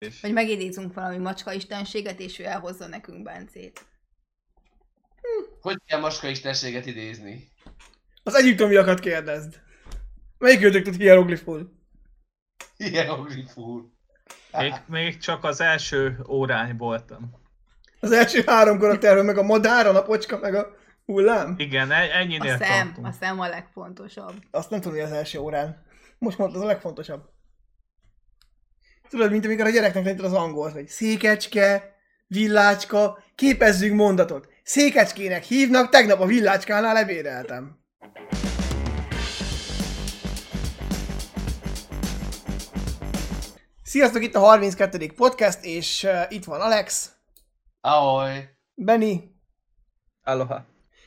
És Vagy megidézünk valami macska istenséget, és ő elhozza nekünk Bencét. Hogy kell maska istenséget idézni? Az egyiptomiakat kérdezd. Melyik őtök tud hierogliful? Hierogliful. még, még csak az első órán voltam. Az első három karakterről, meg a madár, a napocska, meg a hullám? Igen, e- ennyinél A szem, tartunk. a szem a legfontosabb. Azt nem tudom, hogy az első órán. Most mondtad, az a legfontosabb. Tudod, mint amikor a gyereknek tanítod az angolt, hogy székecske, villácska, képezzünk mondatot. Székecskének hívnak, tegnap a villácskánál ebédeltem. Sziasztok, itt a 32. podcast, és uh, itt van Alex, Ahoy. Benny Aloha.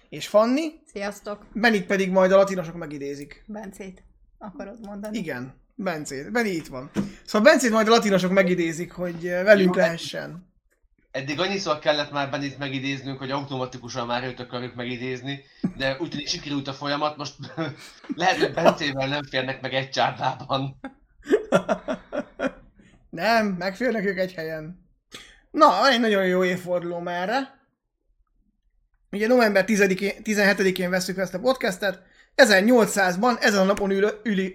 és Fanni. Sziasztok, Benit pedig majd a latinosok megidézik. Bencét akarod mondani? Igen, Bencét. Benni itt van. Szóval Bencét majd a latinosok megidézik, hogy eh, velünk Jó, lehessen. Eddig annyiszor kellett már Benit megidéznünk, hogy automatikusan már őt akarjuk megidézni, de úgy tűnik sikerült a folyamat, most lehet, hogy Bencével nem férnek meg egy csárdában. Nem, megférnek ők egy helyen. Na, van egy nagyon jó évforduló erre. Ugye november 10-én, 17-én veszük ezt a podcastet. 1800-ban ezen a napon ül, ül,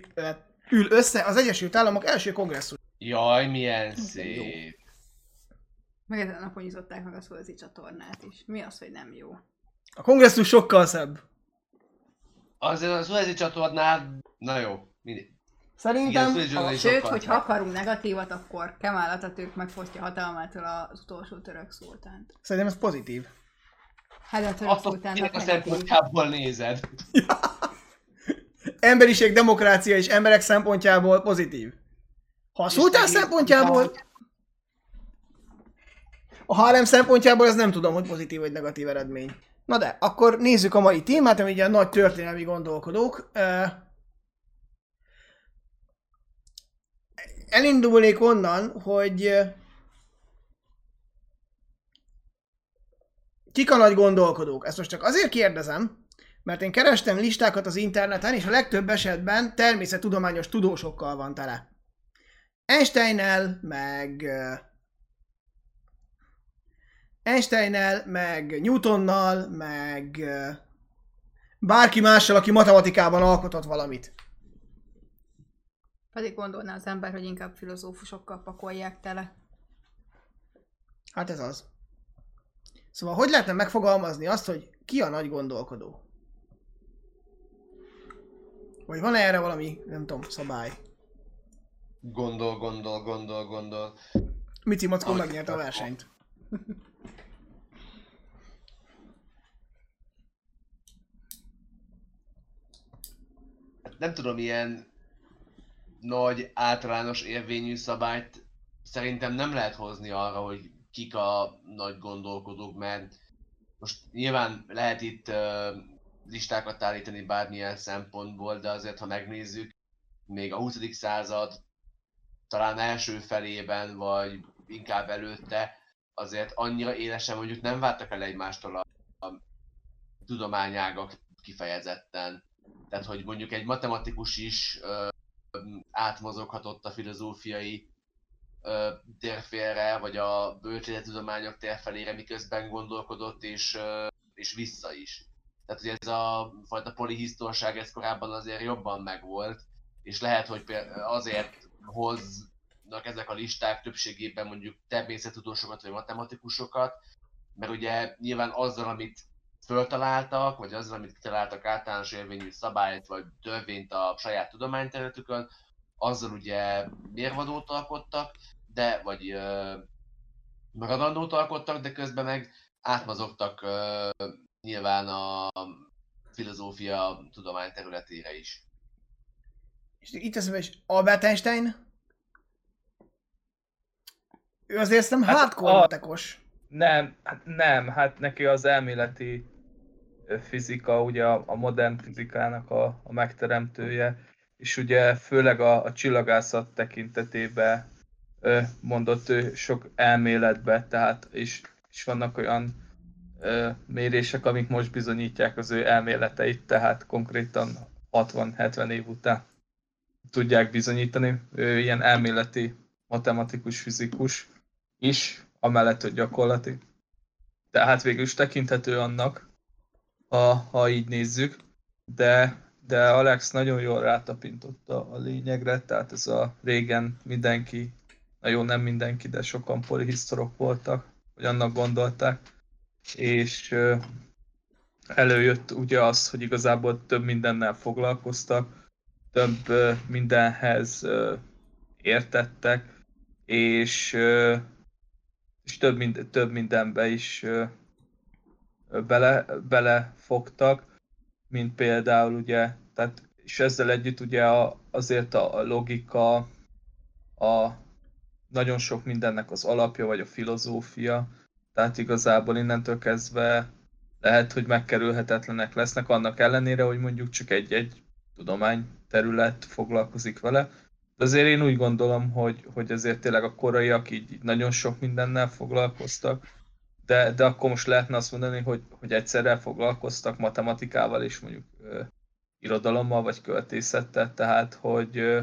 ül össze az Egyesült Államok első kongresszus. Jaj, milyen szép. Meg ezen a napon nyitották meg a Szolzi csatornát is. Mi az, hogy nem jó? A kongresszus sokkal szebb. Azért a Suezi csatornál, na jó, mindig. Igen, a Szerintem Suezi csatornán is Sőt, hogyha szebb. akarunk negatívat, akkor Kemal Atatürk megfosztja hatalmától az utolsó török szultánt. Szerintem ez pozitív. Hát a török Attól szultánnak a szempontjából nézed. Emberiség, demokrácia és emberek szempontjából pozitív. Ha a szultán szempontjából, a harem szempontjából ez nem tudom, hogy pozitív vagy negatív eredmény. Na de, akkor nézzük a mai témát, ami ugye a nagy történelmi gondolkodók. Elindulnék onnan, hogy kik a nagy gondolkodók. Ezt most csak azért kérdezem, mert én kerestem listákat az interneten, és a legtöbb esetben természettudományos tudósokkal van tele. Einsteinnel, meg ö, Einsteinnel, meg Newtonnal, meg ö, bárki mással, aki matematikában alkotott valamit. Pedig gondolná az ember, hogy inkább filozófusokkal pakolják tele. Hát ez az. Szóval hogy lehetne megfogalmazni azt, hogy ki a nagy gondolkodó? Vagy van erre valami, nem tudom, szabály? Gondol, gondol, gondol, gondol. Mici Mackó megnyerte a versenyt. nem tudom, ilyen nagy, általános érvényű szabályt szerintem nem lehet hozni arra, hogy kik a nagy gondolkodók, mert most nyilván lehet itt listákat állítani bármilyen szempontból, de azért, ha megnézzük, még a 20. század talán első felében, vagy inkább előtte, azért annyira élesen mondjuk nem vártak el egymástól a, a tudományágak kifejezetten. Tehát, hogy mondjuk egy matematikus is ö, átmozoghatott a filozófiai ö, térfélre, vagy a bölcsészettudományok térfelére, miközben gondolkodott, és, ö, és vissza is. Tehát, hogy ez a fajta polihisztorság, ez korábban azért jobban megvolt, és lehet, hogy azért hoznak ezek a listák többségében mondjuk természettudósokat, vagy matematikusokat, mert ugye nyilván azzal, amit föltaláltak, vagy azzal, amit kitaláltak általános érvényű szabályt, vagy törvényt a saját tudományterületükön, azzal ugye mérvadót alkottak, de, vagy ö, maradandót alkottak, de közben meg átmozogtak ö, nyilván a filozófia tudomány területére is. És itt eszembe is Albert Einstein. Ő azért nem Hát hardcore a- matekos. Nem, hát nem, hát neki az elméleti fizika, ugye a, a modern fizikának a, a megteremtője, és ugye főleg a, a csillagászat tekintetében mondott ő sok elméletbe, tehát is, is vannak olyan mérések, amik most bizonyítják az ő elméleteit, tehát konkrétan 60-70 év után tudják bizonyítani. Ő ilyen elméleti matematikus, fizikus is, amellett, hogy gyakorlati. Tehát végül is tekinthető annak, ha, ha így nézzük, de, de Alex nagyon jól rátapintotta a lényegre, tehát ez a régen mindenki, na jó, nem mindenki, de sokan polihisztorok voltak, hogy annak gondolták, és előjött ugye az, hogy igazából több mindennel foglalkoztak, több mindenhez értettek, és, és több, mind, több mindenbe is bele, belefogtak, mint például ugye, tehát, és ezzel együtt ugye a, azért a, logika, a nagyon sok mindennek az alapja, vagy a filozófia, tehát igazából innentől kezdve lehet, hogy megkerülhetetlenek lesznek, annak ellenére, hogy mondjuk csak egy-egy tudományterület foglalkozik vele. De azért én úgy gondolom, hogy, hogy azért tényleg a koraiak így, így nagyon sok mindennel foglalkoztak, de, de akkor most lehetne azt mondani, hogy, hogy egyszerre foglalkoztak matematikával és mondjuk ö, irodalommal vagy költészettel, tehát hogy, ö,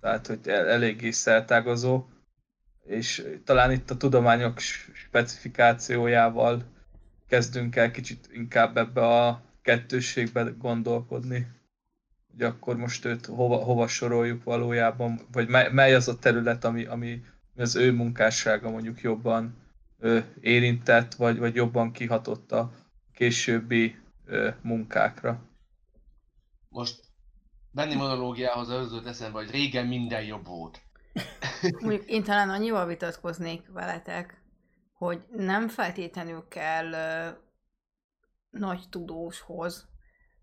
tehát, hogy el, eléggé szertágazó, és talán itt a tudományok specifikációjával kezdünk el kicsit inkább ebbe a kettősségbe gondolkodni. Hogy akkor most őt hova, hova soroljuk valójában, vagy mely az a terület, ami, ami az ő munkássága mondjuk jobban ö, érintett, vagy, vagy jobban kihatott a későbbi ö, munkákra. Most Benni monológiához az eszembe, hogy régen minden jobb volt. Mondjuk én talán annyival vitatkoznék veletek, hogy nem feltétlenül kell ö, nagy tudóshoz,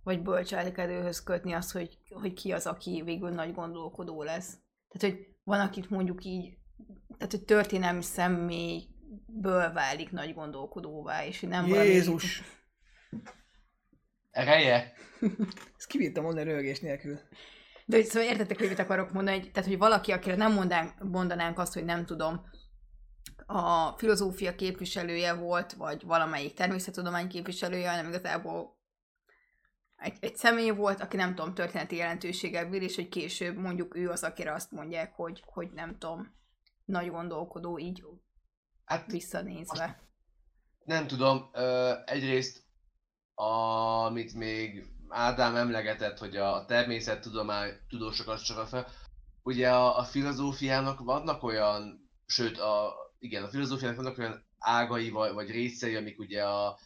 vagy bölcselkedőhöz kötni azt, hogy, hogy ki az, aki végül nagy gondolkodó lesz. Tehát, hogy van, akit mondjuk így, tehát, hogy történelmi személyből válik nagy gondolkodóvá, és nem Jézus! Valami... Ereje? Ezt kibírtam mondani rögés nélkül. De hogy szóval értettek, hogy mit akarok mondani, hogy, tehát, hogy valaki, akire nem mondanánk, mondanánk azt, hogy nem tudom, a filozófia képviselője volt, vagy valamelyik természettudomány képviselője, hanem igazából egy, egy személy volt, aki nem tudom, történeti jelentőséggel bír, és hogy később mondjuk ő az, akire azt mondják, hogy, hogy nem tudom, nagy gondolkodó így hát, visszanézve. Nem tudom, egyrészt amit még Ádám emlegetett, hogy a természettudomány tudósokat csak a fel, ugye a, a filozófiának vannak olyan, sőt a igen, a filozófiának vannak olyan ágai vagy, vagy részei, amik ugye a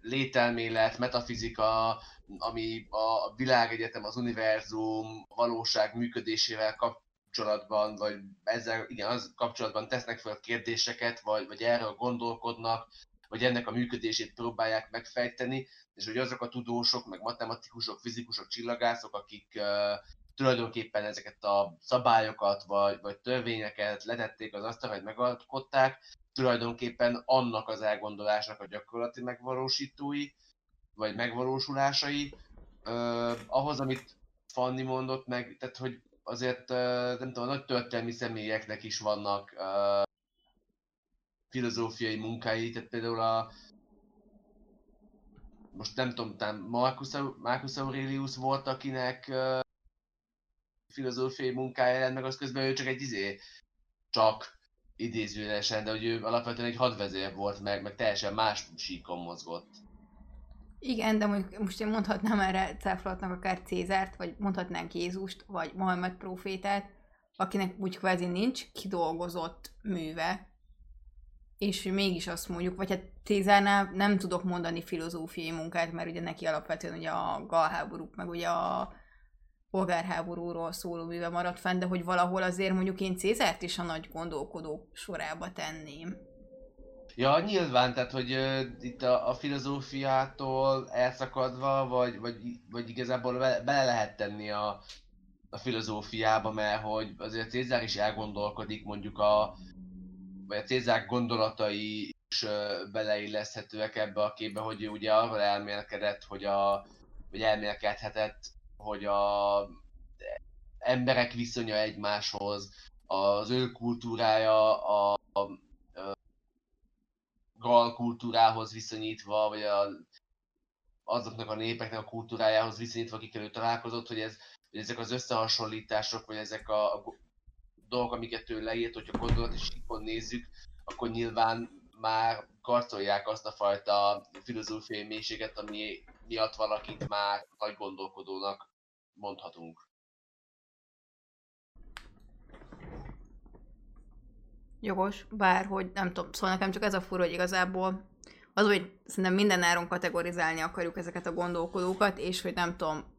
lételmélet, metafizika, ami a világegyetem, az univerzum, a valóság működésével kapcsolatban, vagy ezzel igen, az kapcsolatban tesznek fel kérdéseket, vagy, vagy erről gondolkodnak, vagy ennek a működését próbálják megfejteni, és hogy azok a tudósok, meg matematikusok, fizikusok, csillagászok, akik uh, tulajdonképpen ezeket a szabályokat vagy, vagy törvényeket letették az asztalra, hogy megalkották, tulajdonképpen annak az elgondolásnak a gyakorlati megvalósítói, vagy megvalósulásai, uh, ahhoz, amit Fanni mondott meg, tehát hogy azért uh, nem tudom, nagy történelmi személyeknek is vannak uh, filozófiai munkái, tehát például a most nem tudom, talán Marcus, Marcus Aurelius volt, akinek uh, filozófiai munkája jelent meg, az közben ő csak egy izé, csak idézőjelesen, de hogy ő alapvetően egy hadvezér volt meg, meg teljesen más síkon mozgott. Igen, de mondjuk most én mondhatnám erre cáfolhatnak akár Cézárt, vagy mondhatnánk Jézust, vagy Mohamed profétát, akinek úgy kvázi nincs kidolgozott műve, és mégis azt mondjuk, vagy hát Cézárnál nem tudok mondani filozófiai munkát, mert ugye neki alapvetően ugye a galháborúk, meg ugye a polgárháborúról szóló műve maradt fenn, de hogy valahol azért mondjuk én Cézárt is a nagy gondolkodók sorába tenném. Ja, nyilván, tehát hogy uh, itt a, a filozófiától elszakadva, vagy, vagy, vagy igazából be, bele lehet tenni a, a filozófiába, mert hogy azért Cézár is elgondolkodik mondjuk a, vagy a Cézár gondolatai is beleilleszthetőek ebbe a képbe, hogy ő ugye arról elmélkedett, hogy a, vagy elmélkedhetett, hogy a emberek viszonya egymáshoz, az ő kultúrája a, a, a gal kultúrához viszonyítva, vagy a, azoknak a népeknek a kultúrájához viszonyítva, akikkel ő találkozott, hogy, ez, hogy ezek az összehasonlítások, vagy ezek a, a dolgok, amiket ő leírt, hogyha gondolati síkon nézzük, akkor nyilván már karcolják azt a fajta filozófiai mélységet, ami miatt valakit már nagy gondolkodónak mondhatunk. Jogos, bár hogy nem tudom, szóval nekem csak ez a fura, hogy igazából az, hogy szerintem minden áron kategorizálni akarjuk ezeket a gondolkodókat, és hogy nem tudom,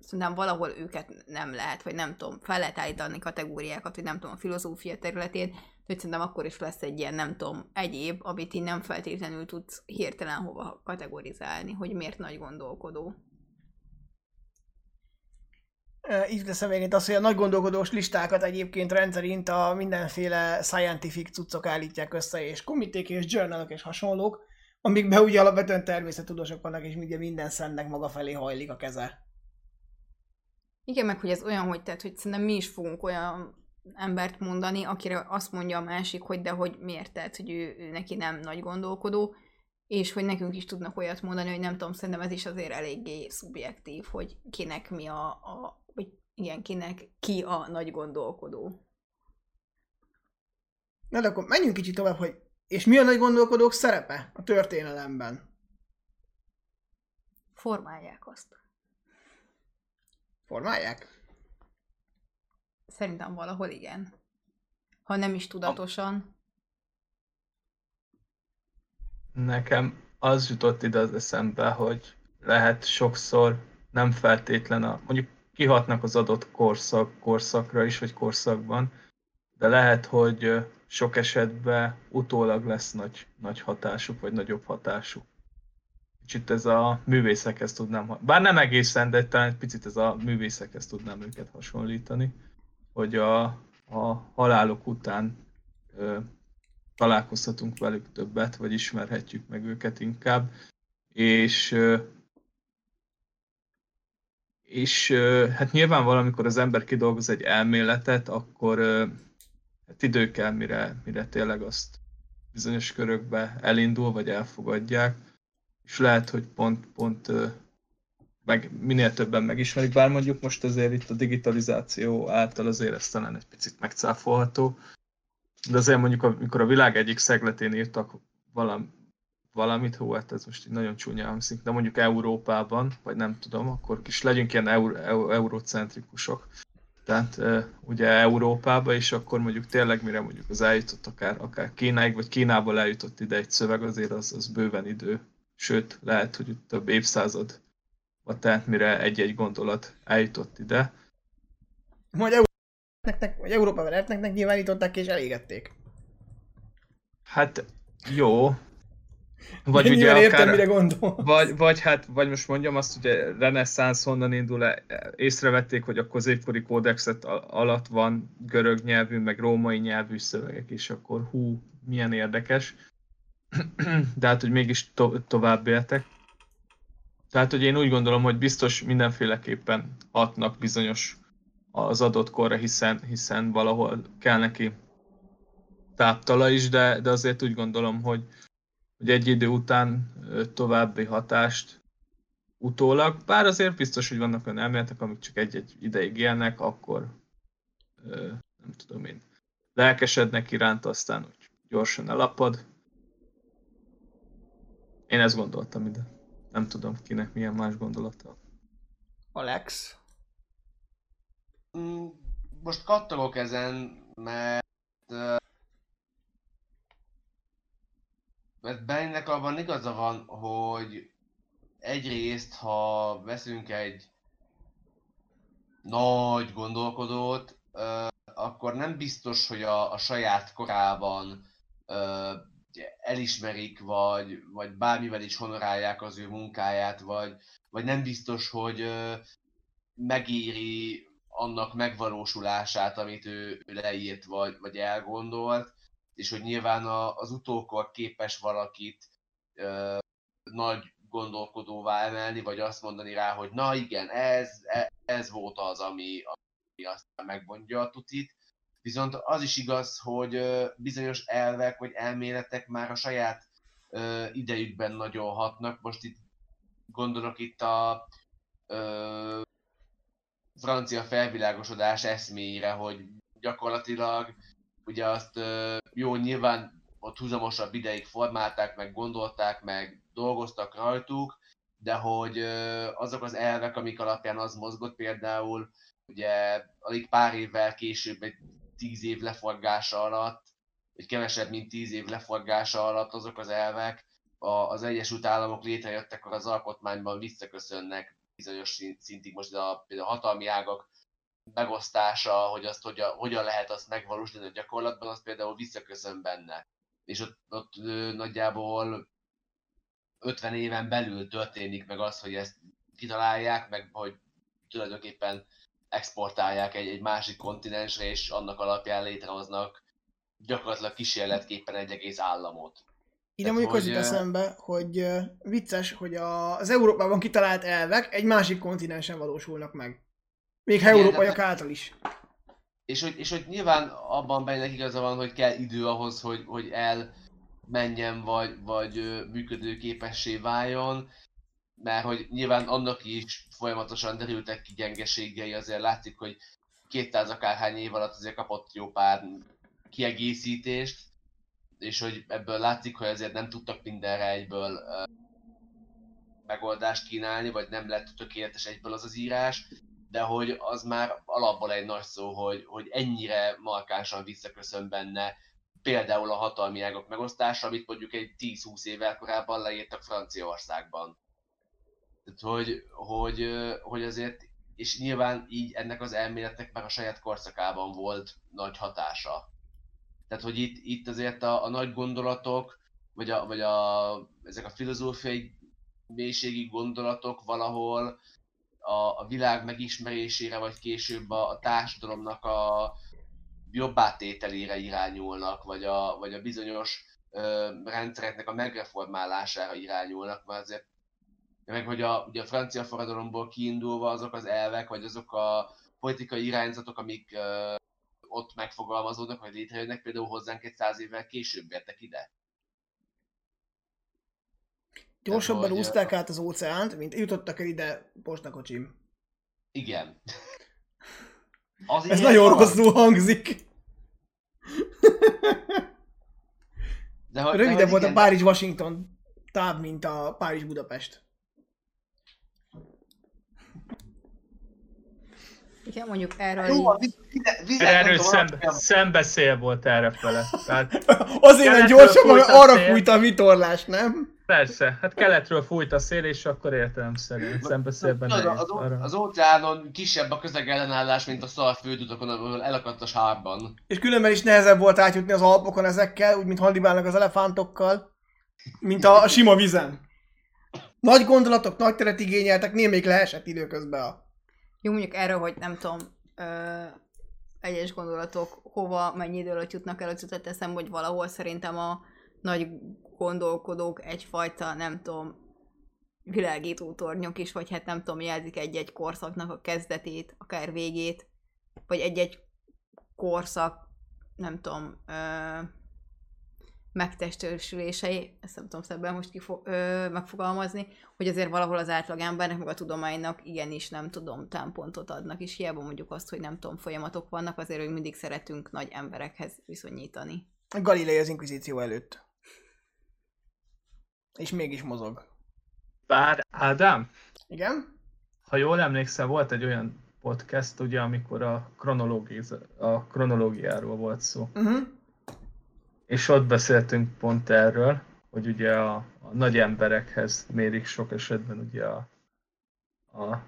szerintem valahol őket nem lehet, vagy nem tudom, fel lehet állítani kategóriákat, hogy nem tudom, a filozófia területén, hogy szerintem akkor is lesz egy ilyen, nem tudom, egyéb, amit így nem feltétlenül tudsz hirtelen hova kategorizálni, hogy miért nagy gondolkodó. Így lesz végén az, hogy a nagy gondolkodós listákat egyébként rendszerint a mindenféle scientific cuccok állítják össze, és komiték és journalok és hasonlók, amikben ugye alapvetően természettudósok vannak, és ugye minden szennek maga felé hajlik a keze. Igen, meg hogy ez olyan, hogy, tehát, hogy szerintem mi is fogunk olyan embert mondani, akire azt mondja a másik, hogy de hogy miért, tehát, hogy ő, ő neki nem nagy gondolkodó, és hogy nekünk is tudnak olyat mondani, hogy nem tudom, szerintem ez is azért eléggé szubjektív, hogy kinek mi a, a vagy igen, kinek ki a nagy gondolkodó. Na de akkor menjünk kicsit tovább, hogy és mi a nagy gondolkodók szerepe a történelemben? Formálják azt. Formálják? Szerintem valahol igen. Ha nem is tudatosan. Nekem az jutott ide az eszembe, hogy lehet sokszor nem feltétlen a, mondjuk kihatnak az adott korszak, korszakra is, vagy korszakban, de lehet, hogy sok esetben utólag lesz nagy, nagy hatásuk, vagy nagyobb hatásuk. Kicsit ez a művészekhez tudnám, bár nem egészen, de talán egy picit ez a művészekhez tudnám őket hasonlítani, hogy a, a halálok után ö, találkozhatunk velük többet, vagy ismerhetjük meg őket inkább, és ö, és hát nyilván valamikor az ember kidolgoz egy elméletet, akkor hát idő kell, mire, mire tényleg azt bizonyos körökbe elindul, vagy elfogadják, és lehet, hogy pont, pont meg minél többen megismerik, bár mondjuk most azért itt a digitalizáció által azért ez talán egy picit megcáfolható, de azért mondjuk, amikor a világ egyik szegletén írtak valami, valamit, hú, hát ez most így nagyon csúnya hangzik, de mondjuk Európában, vagy nem tudom, akkor is legyünk ilyen eur, eur, eurocentrikusok. Tehát ugye Európába, és akkor mondjuk tényleg mire mondjuk az eljutott akár, akár Kínáig, vagy Kínából eljutott ide egy szöveg, azért az, az bőven idő. Sőt, lehet, hogy több évszázad tehát mire egy-egy gondolat eljutott ide. Majd Európának, vagy Európában lehetnek nyilvánították és elégették. Hát jó, vagy ugye akár, értem, mire gondol. Vagy, vagy, hát, vagy most mondjam azt, hogy reneszánsz honnan indul, -e, észrevették, hogy a középkori kódexet alatt van görög nyelvű, meg római nyelvű szövegek, és akkor hú, milyen érdekes. De hát, hogy mégis to- tovább éltek. Tehát, hogy én úgy gondolom, hogy biztos mindenféleképpen hatnak bizonyos az adott korra, hiszen, hiszen valahol kell neki táptala is, de, de azért úgy gondolom, hogy, hogy egy idő után további hatást utólag, bár azért biztos, hogy vannak olyan elméletek, amik csak egy-egy ideig élnek, akkor nem tudom én, lelkesednek iránt, aztán úgy gyorsan elapad. Én ezt gondoltam ide. Nem tudom, kinek milyen más gondolata. Alex? Mm, most kattogok ezen, mert mert Bennek abban igaza van, hogy egyrészt, ha veszünk egy nagy gondolkodót, akkor nem biztos, hogy a, a saját korában elismerik, vagy, vagy bármivel is honorálják az ő munkáját, vagy, vagy nem biztos, hogy megéri annak megvalósulását, amit ő, ő leírt, vagy, vagy elgondolt és hogy nyilván a, az utókor képes valakit ö, nagy gondolkodóvá emelni, vagy azt mondani rá, hogy na igen, ez, e, ez volt az, ami, ami aztán megmondja a tutit. Viszont az is igaz, hogy bizonyos elvek vagy elméletek már a saját idejükben nagyon hatnak. Most itt gondolok itt a francia felvilágosodás eszméire, hogy gyakorlatilag ugye azt jó, nyilván ott húzamosabb ideig formálták, meg gondolták, meg dolgoztak rajtuk, de hogy azok az elvek, amik alapján az mozgott például, ugye alig pár évvel később, egy tíz év leforgása alatt, vagy kevesebb, mint tíz év leforgása alatt azok az elvek a, az Egyesült Államok létrejöttek, az alkotmányban visszaköszönnek bizonyos szintig most a, például a hatalmi ágak megosztása, hogy azt hogyan, hogyan lehet azt megvalósítani a gyakorlatban, az például visszaköszön benne. És ott, ott nagyjából 50 éven belül történik meg az, hogy ezt kitalálják, meg hogy tulajdonképpen exportálják egy, egy másik kontinensre, és annak alapján létrehoznak gyakorlatilag kísérletképpen egy egész államot. Ide mondjuk az jut eszembe, hogy vicces, hogy az Európában kitalált elvek egy másik kontinensen valósulnak meg. Még ha európaiak által is. És hogy, és hogy nyilván abban benne igaza van, hogy kell idő ahhoz, hogy, hogy elmenjen, vagy, vagy működőképessé váljon, mert hogy nyilván annak is folyamatosan derültek ki gyengeségei, azért látszik, hogy 200 akárhány év alatt azért kapott jó pár kiegészítést, és hogy ebből látszik, hogy azért nem tudtak mindenre egyből megoldást kínálni, vagy nem lett tökéletes egyből az az írás, de hogy az már alapból egy nagy szó, hogy, hogy ennyire markánsan visszaköszön benne például a hatalmi ágok megosztása, amit mondjuk egy 10-20 évvel korábban leírtak Franciaországban. Hogy, hogy, hogy azért, és nyilván így ennek az elméletnek már a saját korszakában volt nagy hatása. Tehát, hogy itt, itt azért a, a nagy gondolatok, vagy, a, vagy a, ezek a filozófiai mélységi gondolatok valahol a, a világ megismerésére, vagy később a, a társadalomnak a jobb átételére irányulnak, vagy a, vagy a bizonyos ö, rendszereknek a megreformálására irányulnak, mert azért meg hogy a, ugye a francia forradalomból kiindulva azok az elvek, vagy azok a politikai irányzatok, amik ö, ott megfogalmazódnak, vagy létrejönnek, például hozzánk egy száz évvel később értek ide. Gyorsabban hogy, úzták át az óceánt, mint jutottak el ide postakocsim. Igen. Az Ez nagyon van. rosszul hangzik. De, hogy, Rövidebb de, volt igen, a Párizs-Washington táv, mint a Párizs-Budapest. Igen, mondjuk erről Jó, a erről szembe, szembeszél volt erre fele. Tehát Azért nem gyorsan, mert arra fújt a vitorlás, nem? Persze, hát keletről fújt a szél, és akkor értelemszerűen szembeszélben az, az, az óceánon kisebb a közeg ellenállás, mint a szar földutakon, ahol elakadt a sárban. És különben is nehezebb volt átjutni az Alpokon ezekkel, úgy, mint Hannibálnak az elefántokkal, mint a, a sima vizen. Nagy gondolatok, nagy teret igényeltek, némelyik leesett időközben a jó, mondjuk erről, hogy nem tudom, ö, egyes gondolatok hova, mennyi idő alatt jutnak el, hogy teszem, hogy valahol szerintem a nagy gondolkodók egyfajta, nem tudom, világító tornyok is, vagy hát nem tudom, jelzik egy-egy korszaknak a kezdetét, akár végét, vagy egy-egy korszak, nem tudom, ö, megtestősülései, ezt nem tudom szebben most kifo- ö, megfogalmazni, hogy azért valahol az átlagembernek, meg a tudománynak igenis nem tudom, támpontot adnak, és hiába mondjuk azt, hogy nem tudom, folyamatok vannak, azért hogy mindig szeretünk nagy emberekhez viszonyítani. Galilei az inkvizíció előtt. És mégis mozog. Bár Ádám? Igen? Ha jól emlékszem, volt egy olyan podcast, ugye, amikor a, a kronológiáról volt szó. Uh-huh. És ott beszéltünk pont erről, hogy ugye a, a nagy emberekhez mérik sok esetben ugye a, a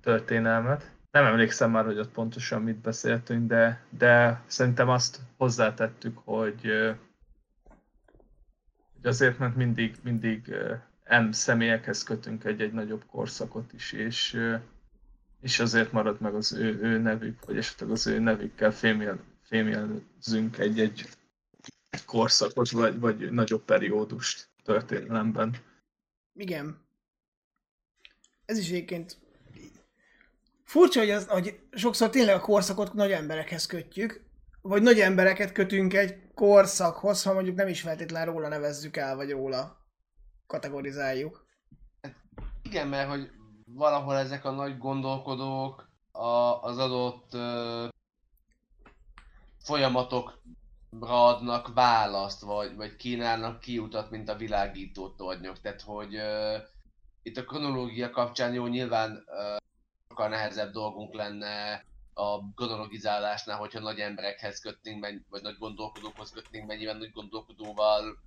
történelmet. Nem emlékszem már, hogy ott pontosan mit beszéltünk, de, de szerintem azt hozzátettük, hogy, hogy azért, mert mindig, mindig M személyekhez kötünk egy-egy nagyobb korszakot is, és, és azért marad meg az ő, ő nevük, vagy esetleg az ő nevükkel fémjel, fémjelzünk egy-egy korszakot, vagy, vagy nagyobb periódust történelemben. Igen. Ez is egyébként furcsa, hogy, az, hogy sokszor tényleg a korszakot nagy emberekhez kötjük, vagy nagy embereket kötünk egy korszakhoz, ha mondjuk nem is feltétlenül róla nevezzük el, vagy róla kategorizáljuk. Igen, mert hogy valahol ezek a nagy gondolkodók a, az adott folyamatokra adnak választ, vagy, vagy kínálnak kiutat, mint a világító tornyok. Tehát, hogy uh, itt a kronológia kapcsán jó, nyilván uh, sokkal nehezebb dolgunk lenne a kronologizálásnál, hogyha nagy emberekhez kötnénk, vagy nagy gondolkodókhoz kötnénk, mennyiben nagy gondolkodóval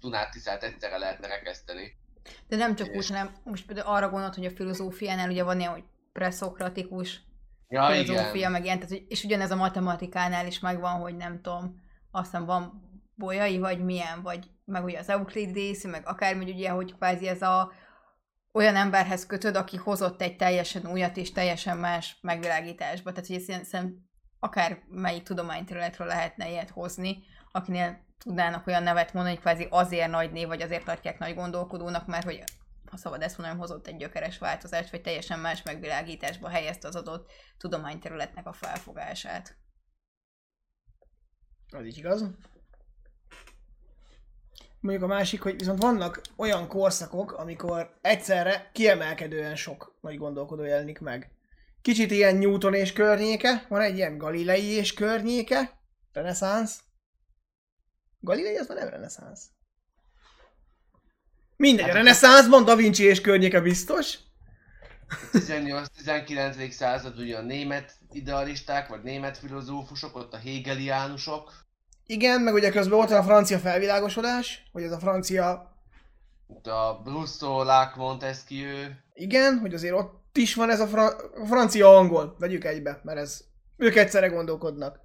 Dunát Tiszát egyszerre lehetne rekeszteni. De nem csak úgy, hanem most például arra gondolt, hogy a filozófiánál ugye van ilyen, hogy preszokratikus ja, filozófia, igen. meg ilyen, tehát, és ugyanez a matematikánál is megvan, hogy nem tudom, aztán van bolyai, vagy milyen, vagy meg ugye az euklidész, meg akármi, ugye, hogy kvázi ez a olyan emberhez kötöd, aki hozott egy teljesen újat és teljesen más megvilágításba. Tehát, hogy ezt szerintem akár melyik tudományterületről lehetne ilyet hozni, akinél tudnának olyan nevet mondani, hogy kvázi azért nagy név, vagy azért tartják nagy gondolkodónak, mert hogy ha szabad ezt mondanom, hozott egy gyökeres változást, vagy teljesen más megvilágításba helyezte az adott tudományterületnek a felfogását. Az így igaz. Mondjuk a másik, hogy viszont vannak olyan korszakok, amikor egyszerre kiemelkedően sok nagy gondolkodó jelenik meg. Kicsit ilyen Newton és környéke, van egy ilyen Galilei és környéke, reneszánsz. Galilei az már nem reneszánsz. Mindegy, a hát reneszánszban Da Vinci és környéke biztos. 18-19. század ugye a német idealisták, vagy német filozófusok, ott a hegeliánusok. Igen, meg ugye közben ott van a francia felvilágosodás, hogy ez a francia... A Rousseau, Lac, Montesquieu. Igen, hogy azért ott is van ez a fra- francia-angol, vegyük egybe, mert ez ők egyszerre gondolkodnak.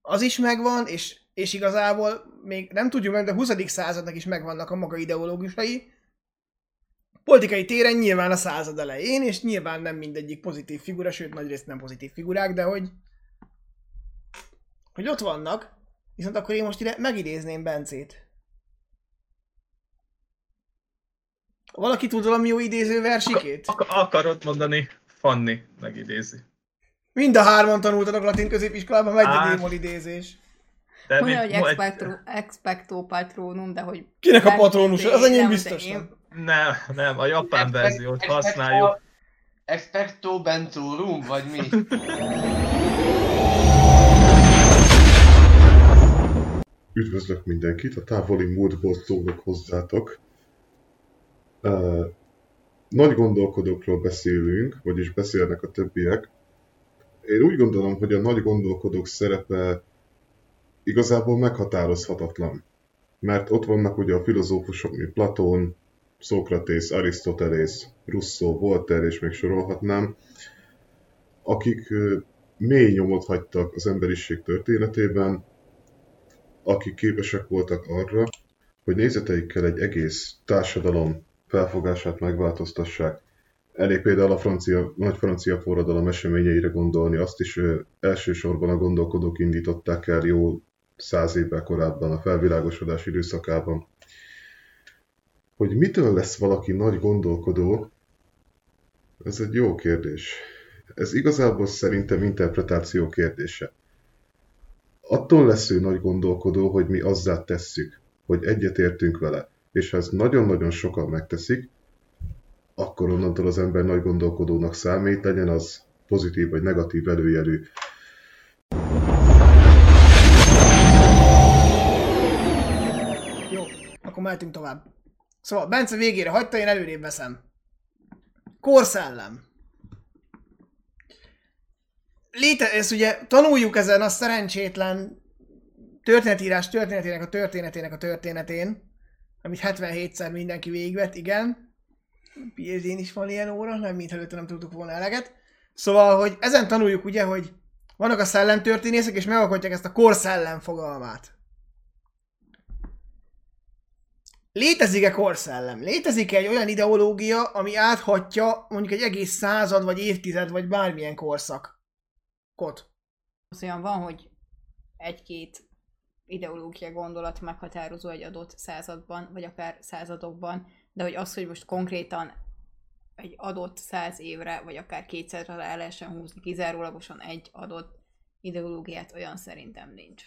Az is megvan, és, és igazából még nem tudjuk meg, de a 20. századnak is megvannak a maga ideológusai. Politikai téren nyilván a század elején, és nyilván nem mindegyik pozitív figura, sőt nagyrészt nem pozitív figurák, de hogy, hogy ott vannak, Viszont akkor én most ide megidézném Bencét. Valaki tud valami jó idéző versikét? Ak- akarod mondani, Fanni megidézi. Mind a hárman tanultatok latin középiskolában, megy a démon idézés. De Mondja, hogy expecto, expecto patronum, de hogy... Kinek a patronus? Az enyém biztos nem. Nem, nem, a japán verziót használjuk. Expecto bentorum, vagy mi? Üdvözlök mindenkit, a távoli múltból szólok hozzátok. Nagy gondolkodókról beszélünk, vagyis beszélnek a többiek. Én úgy gondolom, hogy a nagy gondolkodók szerepe igazából meghatározhatatlan. Mert ott vannak ugye a filozófusok, mint Platón, Szokratész, Arisztotelész, Rousseau, Voltaire és még sorolhatnám, akik mély nyomot hagytak az emberiség történetében, akik képesek voltak arra, hogy nézeteikkel egy egész társadalom felfogását megváltoztassák. Elég például a francia, nagy francia forradalom eseményeire gondolni, azt is ő, elsősorban a gondolkodók indították el jó száz évvel korábban, a felvilágosodás időszakában. Hogy mitől lesz valaki nagy gondolkodó, ez egy jó kérdés. Ez igazából szerintem interpretáció kérdése. Attól lesz ő nagy gondolkodó, hogy mi azzá tesszük, hogy egyetértünk vele. És ha ezt nagyon-nagyon sokan megteszik, akkor onnantól az ember nagy gondolkodónak számít, legyen az pozitív vagy negatív előjelű. Jó, akkor mehetünk tovább. Szóval Bence végére hagyta, én előrébb veszem. Korszellem léte, ez ugye tanuljuk ezen a szerencsétlen történetírás történetének a történetének a történetén, amit 77-szer mindenki végvet, igen. Piézén is van ilyen óra, nem mint előtte nem tudtuk volna eleget. Szóval, hogy ezen tanuljuk ugye, hogy vannak a szellemtörténészek, és megalkotják ezt a korszellem fogalmát. Létezik-e korszellem? Létezik-e egy olyan ideológia, ami áthatja mondjuk egy egész század, vagy évtized, vagy bármilyen korszak? Kot. Az olyan van, hogy egy-két ideológia gondolat meghatározó egy adott században, vagy akár századokban, de hogy az, hogy most konkrétan egy adott száz évre, vagy akár kétszerre le lehessen húzni kizárólagosan egy adott ideológiát, olyan szerintem nincs.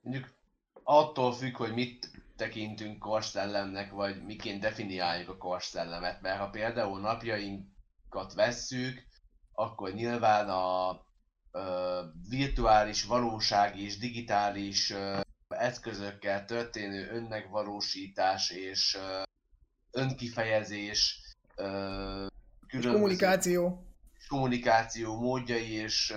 Mondjuk attól függ, hogy mit tekintünk korsszellemnek, vagy miként definiáljuk a korsszellemet, mert ha például napjainkat vesszük, akkor nyilván a virtuális valóság és digitális eszközökkel történő önmegvalósítás és önkifejezés, És kommunikáció. kommunikáció módjai és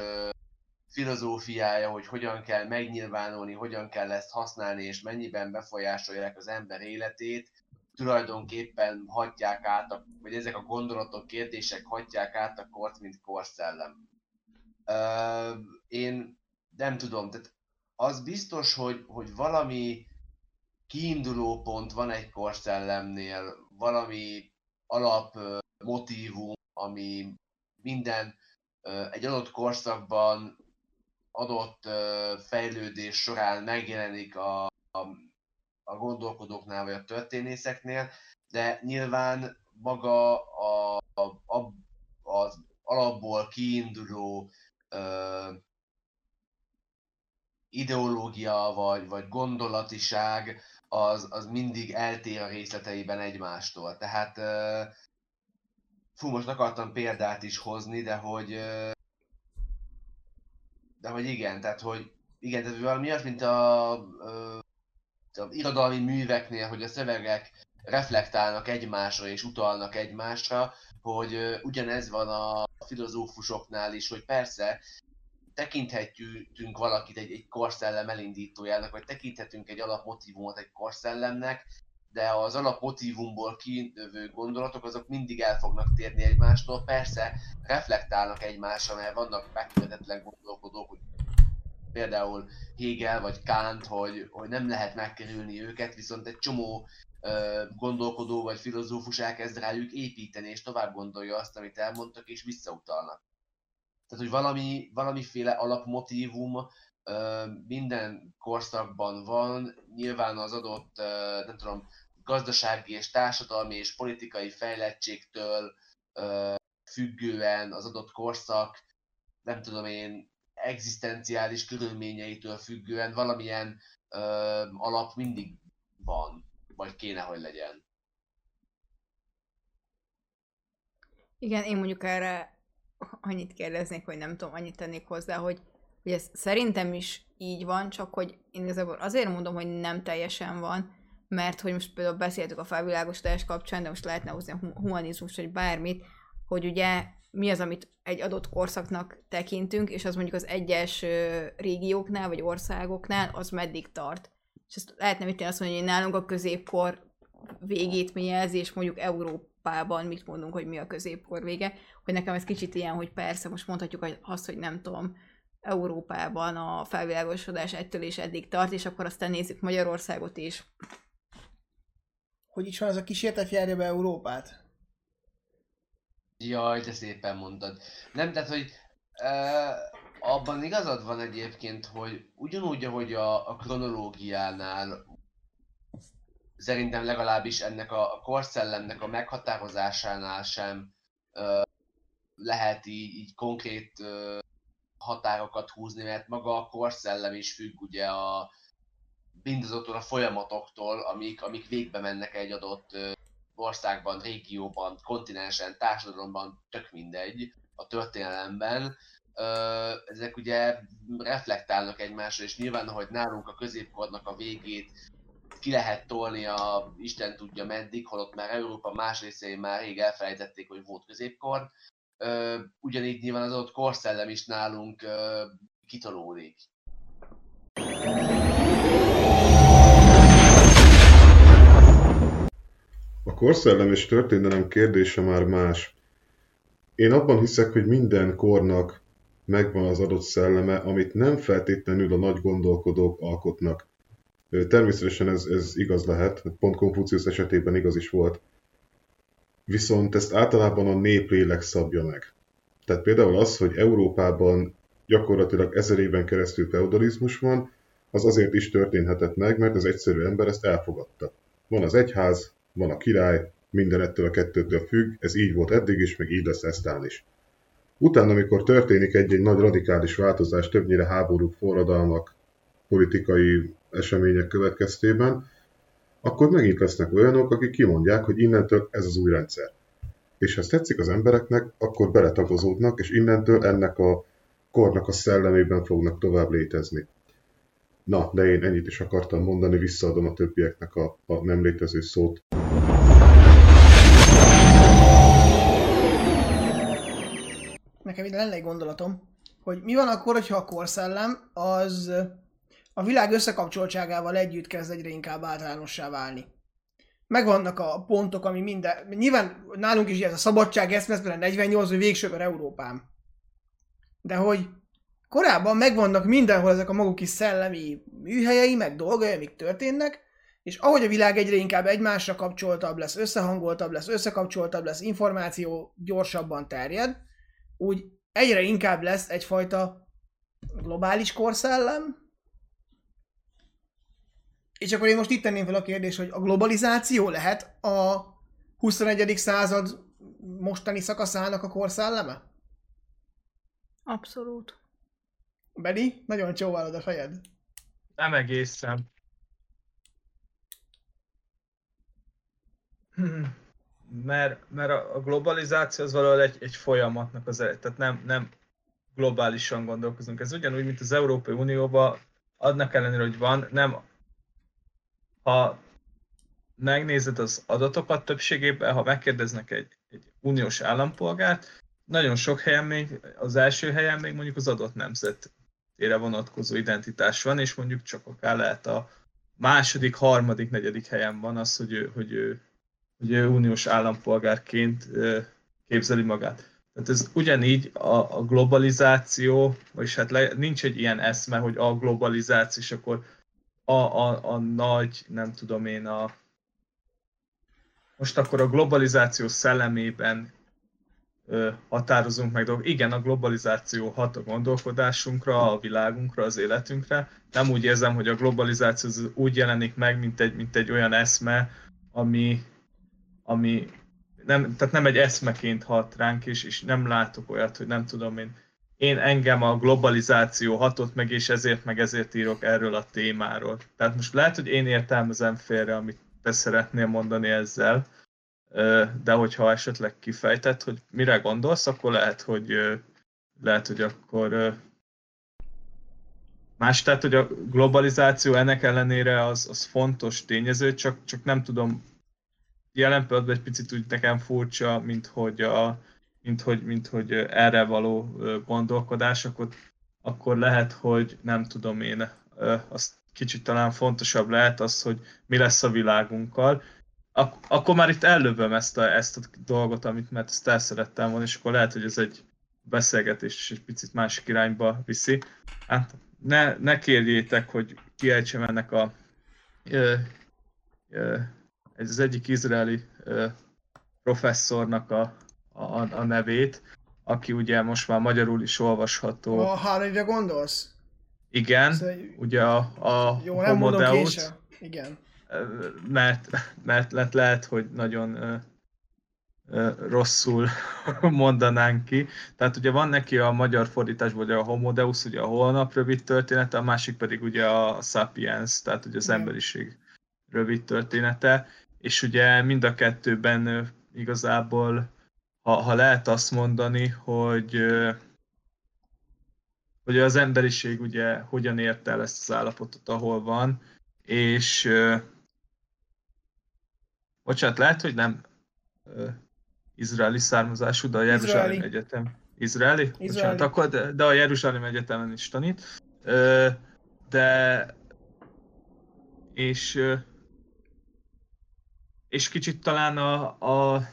filozófiája, hogy hogyan kell megnyilvánulni, hogyan kell ezt használni, és mennyiben befolyásolják az ember életét, tulajdonképpen hagyják át, a, vagy ezek a gondolatok, kérdések hagyják át a kort, mint korszellem. Én nem tudom, tehát az biztos, hogy, hogy valami kiinduló pont van egy korszellemnél, valami alap ö, motívum, ami minden egy adott korszakban adott fejlődés során megjelenik a, a, a gondolkodóknál vagy a történészeknél, de nyilván maga a, a, a, az alapból kiinduló ö, ideológia vagy, vagy gondolatiság az, az mindig eltér a részleteiben egymástól. Tehát ö, fú, most akartam példát is hozni, de hogy ö, de hogy igen, tehát hogy igen, tehát valami olyas, mint a, a, a irodalmi műveknél, hogy a szövegek reflektálnak egymásra és utalnak egymásra, hogy ugyanez van a filozófusoknál is, hogy persze tekinthetünk valakit egy, egy korszellem elindítójának, vagy tekinthetünk egy alapmotívumot egy korszellemnek, de az alapmotívumból kijövő gondolatok azok mindig el fognak térni egymástól. Persze reflektálnak egymásra, mert vannak megkövetetlen gondolkodók, hogy például Hegel vagy Kant, hogy, hogy nem lehet megkerülni őket, viszont egy csomó gondolkodó vagy filozófus elkezd rájuk építeni, és tovább gondolja azt, amit elmondtak, és visszautalnak. Tehát, hogy valami, valamiféle alapmotívum minden korszakban van, nyilván az adott, nem tudom, gazdasági és társadalmi és politikai fejlettségtől függően az adott korszak, nem tudom én, egzisztenciális körülményeitől függően valamilyen alap mindig van, vagy kéne, hogy legyen. Igen, én mondjuk erre annyit kérdeznék, hogy nem tudom, annyit tennék hozzá, hogy, hogy ez szerintem is így van, csak hogy én igazából azért mondom, hogy nem teljesen van, mert hogy most például beszéltük a felvilágosítás kapcsán, de most lehetne hozni a humanizmus, vagy bármit, hogy ugye mi az, amit egy adott korszaknak tekintünk, és az mondjuk az egyes régióknál, vagy országoknál, az meddig tart. És ezt lehetne mit azt mondani, hogy nálunk a középkor végét mi jelzi, és mondjuk Európában mit mondunk, hogy mi a középkor vége, hogy nekem ez kicsit ilyen, hogy persze most mondhatjuk azt, hogy nem tudom, Európában a felvilágosodás ettől és eddig tart, és akkor aztán nézzük Magyarországot is. Hogy is van ez a kísértet járja be Európát? Jaj, de szépen mondtad. Nem, tehát, hogy uh, abban igazad van egyébként, hogy ugyanúgy, ahogy a, a kronológiánál szerintem legalábbis ennek a, a korszellemnek a meghatározásánál sem uh, lehet így, így konkrét uh, határokat húzni, mert maga a korszellem is függ ugye a mindazoktól a folyamatoktól, amik, amik végbe mennek egy adott uh, országban, régióban, kontinensen, társadalomban, tök mindegy, a történelemben, ezek ugye reflektálnak egymásra, és nyilván, hogy nálunk a középkornak a végét ki lehet tolni a Isten tudja meddig, holott már Európa más részein már rég elfelejtették, hogy volt középkor. Ugyanígy nyilván az ott korszellem is nálunk kitolódik. A korszellem és történelem kérdése már más. Én abban hiszek, hogy minden kornak megvan az adott szelleme, amit nem feltétlenül a nagy gondolkodók alkotnak. Természetesen ez, ez igaz lehet, pont Konfucius esetében igaz is volt. Viszont ezt általában a néplélek szabja meg. Tehát például az, hogy Európában gyakorlatilag ezer éven keresztül feudalizmus van, az azért is történhetett meg, mert az egyszerű ember ezt elfogadta. Van az egyház, van a király, minden ettől a kettőtől függ, ez így volt eddig is, meg így lesz eztán is. Utána, amikor történik egy-egy nagy radikális változás, többnyire háborúk, forradalmak, politikai események következtében, akkor megint lesznek olyanok, akik kimondják, hogy innentől ez az új rendszer. És ha ez tetszik az embereknek, akkor beletagozódnak, és innentől ennek a kornak a szellemében fognak tovább létezni. Na, de én ennyit is akartam mondani, visszaadom a többieknek a, a nem létező szót. Nekem itt lenne egy gondolatom, hogy mi van akkor, hogyha a korszellem az a világ összekapcsoltságával együtt kezd egyre inkább általánossá válni. Megvannak a pontok, ami minden... Nyilván nálunk is ez a szabadság eszmezben a 48, hogy végsőkor Európám. De hogy korábban megvannak mindenhol ezek a maguk kis szellemi műhelyei, meg dolgai, amik történnek, és ahogy a világ egyre inkább egymásra kapcsoltabb lesz, összehangoltabb lesz, összekapcsoltabb lesz, információ gyorsabban terjed, úgy egyre inkább lesz egyfajta globális korszellem, és akkor én most itt tenném fel a kérdést, hogy a globalizáció lehet a 21. század mostani szakaszának a korszelleme? Abszolút. Beni, nagyon csóválod a fejed. Nem egészen. Hmm. Mert, mert a globalizáció az valahol egy, egy folyamatnak az eredet, tehát nem, nem globálisan gondolkozunk. Ez ugyanúgy, mint az Európai Unióban, adnak ellenére, hogy van, nem ha megnézed az adatokat többségében, ha megkérdeznek egy, egy uniós állampolgárt, nagyon sok helyen még, az első helyen még mondjuk az adott nemzetére vonatkozó identitás van, és mondjuk csak akár lehet a második, harmadik, negyedik helyen van az, hogy ő, hogy ő, ő uniós állampolgárként képzeli magát. Tehát ez ugyanígy a, a globalizáció, vagyis hát le, nincs egy ilyen eszme, hogy a globalizáció, és akkor a, a, a nagy, nem tudom én, a most akkor a globalizáció szellemében ö, határozunk meg dolgok. Igen, a globalizáció hat a gondolkodásunkra, a világunkra, az életünkre. Nem úgy érzem, hogy a globalizáció úgy jelenik meg, mint egy, mint egy olyan eszme, ami, ami nem, tehát nem egy eszmeként hat ránk, és, és nem látok olyat, hogy nem tudom én, én engem a globalizáció hatott meg, és ezért meg ezért írok erről a témáról. Tehát most lehet, hogy én értelmezem félre, amit te szeretnél mondani ezzel, de hogyha esetleg kifejtett, hogy mire gondolsz, akkor lehet, hogy lehet, hogy akkor más, tehát, hogy a globalizáció ennek ellenére az, az fontos tényező, csak, csak nem tudom, jelen pillanatban egy picit úgy nekem furcsa, mint hogy a, mint hogy, mint hogy erre való gondolkodás, akkor, akkor lehet, hogy nem tudom én, az kicsit talán fontosabb lehet az, hogy mi lesz a világunkkal. Ak- akkor már itt ellövöm ezt a, ezt a dolgot, amit mert ezt el szerettem volna, és akkor lehet, hogy ez egy beszélgetés és egy picit másik irányba viszi. Hát ne, ne kérjétek, hogy kiejtsem ennek a ö, ö, ez az egyik izraeli professzornak a, a, a nevét, aki ugye most már magyarul is olvasható. A Harry-re gondolsz? Igen, szóval, ugye a, a Jó, nem mondom Igen. Mert, mert lehet, lehet, hogy nagyon ö, ö, rosszul mondanánk ki. Tehát ugye van neki a magyar fordításból ugye a Homo Deus, ugye a holnap rövid története, a másik pedig ugye a Sapiens, tehát ugye az Igen. emberiség rövid története, és ugye mind a kettőben igazából ha, ha lehet azt mondani, hogy hogy az emberiség ugye hogyan érte el ezt az állapotot, ahol van, és bocsánat, lehet, hogy nem izraeli származású, de a Jeruzsálem. Egyetem. Izraeli? Izraeli. Bocsánat, akkor, de, de a Jeruzsálem Egyetemen is tanít. De és és kicsit talán a, a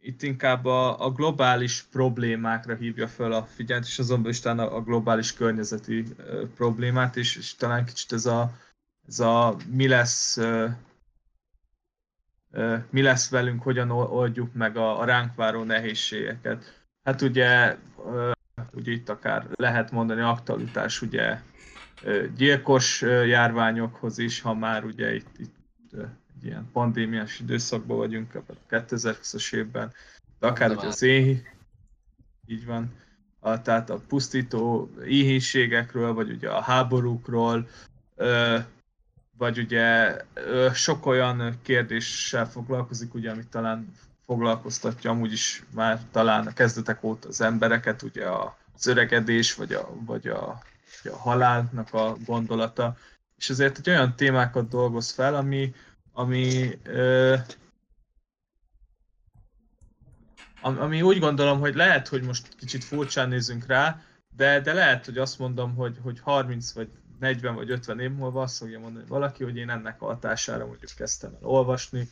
itt inkább a, a globális problémákra hívja fel a figyelmet, és azonban is talán a, a globális környezeti uh, problémát, és, és talán kicsit ez a, ez a mi lesz uh, mi lesz velünk, hogyan oldjuk meg a, a ránk váró nehézségeket. Hát ugye, ugye itt akár lehet mondani aktualitás ugye uh, gyilkos járványokhoz is, ha már ugye itt, itt egy ilyen pandémiás időszakban vagyunk, a 2020-as évben, de akár hogy az éhi, így van, a, tehát a pusztító éhénységekről, vagy ugye a háborúkról, ö, vagy ugye ö, sok olyan kérdéssel foglalkozik, ugye, amit talán foglalkoztatja amúgy is már talán a kezdetek óta az embereket, ugye a, az öregedés, vagy a, vagy a, vagy a halálnak a gondolata. És azért egy olyan témákat dolgoz fel, ami, ami ö, ami úgy gondolom, hogy lehet, hogy most kicsit furcsán nézünk rá, de, de lehet, hogy azt mondom, hogy, hogy 30 vagy 40 vagy 50 év múlva azt fogja mondani valaki, hogy én ennek a hatására mondjuk kezdtem el olvasni.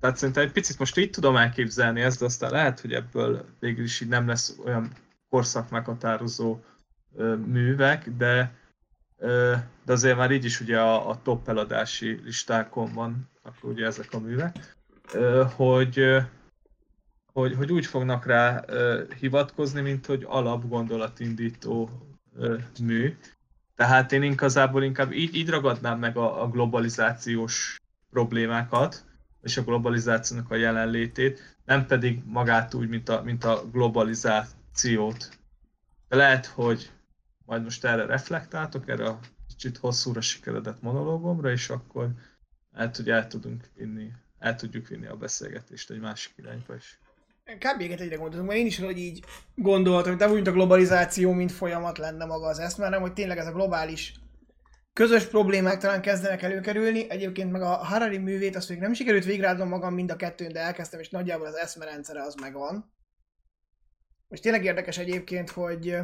Tehát szerintem egy picit most így tudom elképzelni ezt, de aztán lehet, hogy ebből végül is így nem lesz olyan korszak meghatározó művek, de, de azért már így is ugye a, a top eladási listákon van, akkor ugye ezek a művek, hogy, hogy, hogy úgy fognak rá hivatkozni, mint hogy alapgondolatindító mű. Tehát én igazából inkább így, így ragadnám meg a, a globalizációs problémákat, és a globalizációnak a jelenlétét, nem pedig magát úgy, mint a, mint a globalizációt. De lehet, hogy majd most erre reflektáltok, erre a kicsit hosszúra sikeredett monológomra, és akkor el, tud, el tudunk vinni, el tudjuk vinni a beszélgetést egy másik irányba is. Kb. egyre gondoltunk, mert én is hogy így gondoltam, hogy nem úgy, mint a globalizáció, mint folyamat lenne maga az eszme, hanem hogy tényleg ez a globális közös problémák talán kezdenek előkerülni. Egyébként meg a Harari művét azt még nem sikerült végrehajtanom magam mind a kettőn, de elkezdtem, és nagyjából az eszmerendszere az megvan. És tényleg érdekes egyébként, hogy,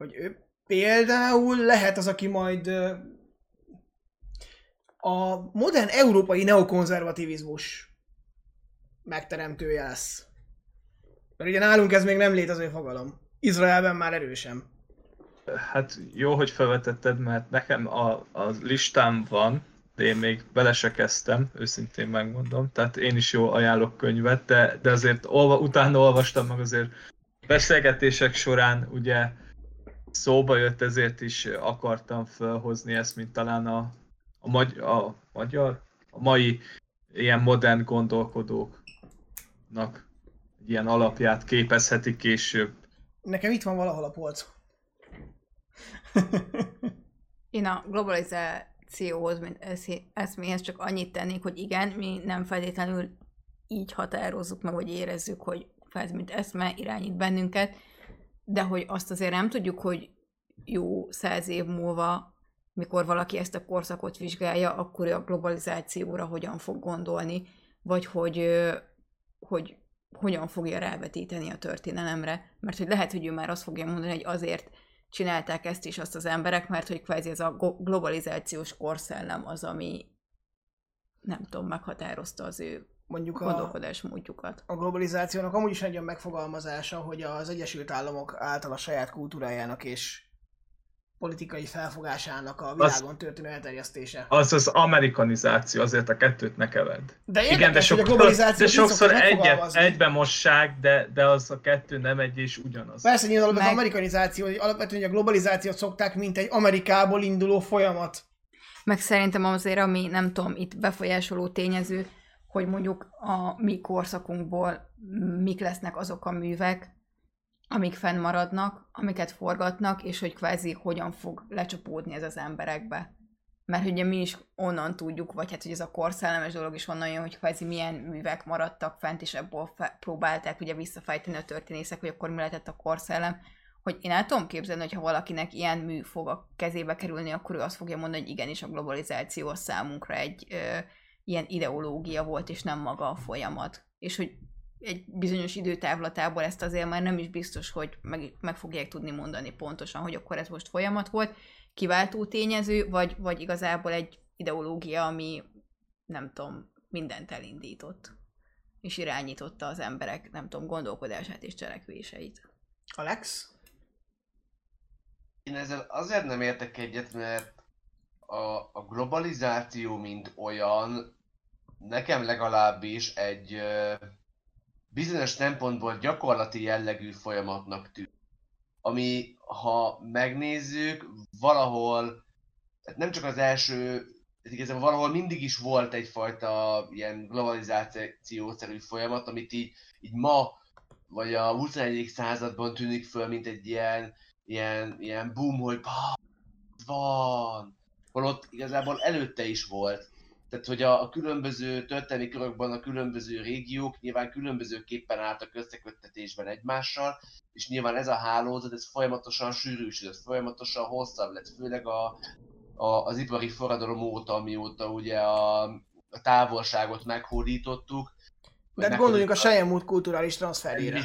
hogy ő például lehet az, aki majd a modern európai neokonzervativizmus megteremtője lesz. Mert ugye nálunk ez még nem létező fogalom. Izraelben már erősen. Hát jó, hogy felvetetted, mert nekem a, a listám van, de én még bele se kezdtem, őszintén megmondom. Tehát én is jó ajánlok könyvet, de, de azért olva, utána olvastam meg azért beszélgetések során ugye szóba jött, ezért is akartam felhozni ezt, mint talán a, a, magy, a magyar, a mai ilyen modern gondolkodók egy ilyen alapját képezheti később. Nekem itt van valahol a polc. Én a globalizációhoz, mint eszméhez csak annyit tennék, hogy igen, mi nem feltétlenül így határozzuk meg, vagy érezzük, hogy ez mint eszme irányít bennünket, de hogy azt azért nem tudjuk, hogy jó száz év múlva, mikor valaki ezt a korszakot vizsgálja, akkor a globalizációra hogyan fog gondolni, vagy hogy hogy hogyan fogja rávetíteni a történelemre, mert hogy lehet, hogy ő már azt fogja mondani, hogy azért csinálták ezt is azt az emberek, mert hogy kvázi ez a globalizációs korszellem az, ami nem tudom, meghatározta az ő mondjuk gondolkodásmódjukat. A, a globalizációnak amúgy is egy olyan megfogalmazása, hogy az Egyesült Államok által a saját kultúrájának és politikai felfogásának a világon az, történő elterjesztése. Az az amerikanizáció, azért a kettőt ne kevedd. De érdekes, Igen, de, sok, a globalizáció de sokszor egyet, egybe mossák, de, de az a kettő nem egy és ugyanaz. Persze nyilván Meg... az amerikanizáció, hogy alapvetően a globalizációt szokták, mint egy Amerikából induló folyamat. Meg szerintem azért, ami nem tudom, itt befolyásoló tényező, hogy mondjuk a mi korszakunkból mik lesznek azok a művek, amik fennmaradnak, amiket forgatnak, és hogy kvázi hogyan fog lecsapódni ez az emberekbe. Mert ugye mi is onnan tudjuk, vagy hát hogy ez a korszellemes dolog is onnan jön, hogy kvázi milyen művek maradtak fent, és ebből fe- próbálták ugye visszafejteni a történészek, hogy akkor mi lehetett a korszellem, hogy én el tudom képzelni, hogy ha valakinek ilyen mű fog a kezébe kerülni, akkor ő azt fogja mondani, hogy igenis a globalizáció a számunkra egy ö, ilyen ideológia volt, és nem maga a folyamat. És hogy egy bizonyos időtávlatából ezt azért már nem is biztos, hogy meg, meg fogják tudni mondani pontosan, hogy akkor ez most folyamat volt, kiváltó tényező, vagy, vagy igazából egy ideológia, ami nem tudom, mindent elindított, és irányította az emberek, nem tudom, gondolkodását és cselekvéseit. Alex? Én ezzel azért nem értek egyet, mert a, a globalizáció, mint olyan, nekem legalábbis egy bizonyos szempontból gyakorlati jellegű folyamatnak tűnik. Ami, ha megnézzük, valahol, hát nem csak az első, igazából valahol mindig is volt egyfajta ilyen globalizációszerű folyamat, amit így, így ma, vagy a 21. században tűnik föl, mint egy ilyen, ilyen, ilyen boom, hogy van, holott igazából előtte is volt. Tehát, hogy a, a különböző történelmi körökben a különböző régiók nyilván különbözőképpen álltak összeköttetésben egymással, és nyilván ez a hálózat, ez folyamatosan sűrűsödött, folyamatosan hosszabb lett, főleg a, a, az ipari forradalom óta, amióta ugye a, a távolságot meghódítottuk. De hát gondoljunk a Sejemút kulturális transferére.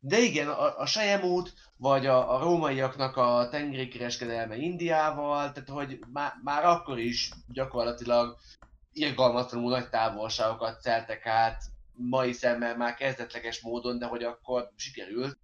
De igen, a, a Sejemút, vagy a, a rómaiaknak a tengeri kereskedelme Indiával, tehát hogy má, már akkor is gyakorlatilag irgalmatlanul nagy távolságokat szeltek át, mai szemmel már kezdetleges módon, de hogy akkor sikerült,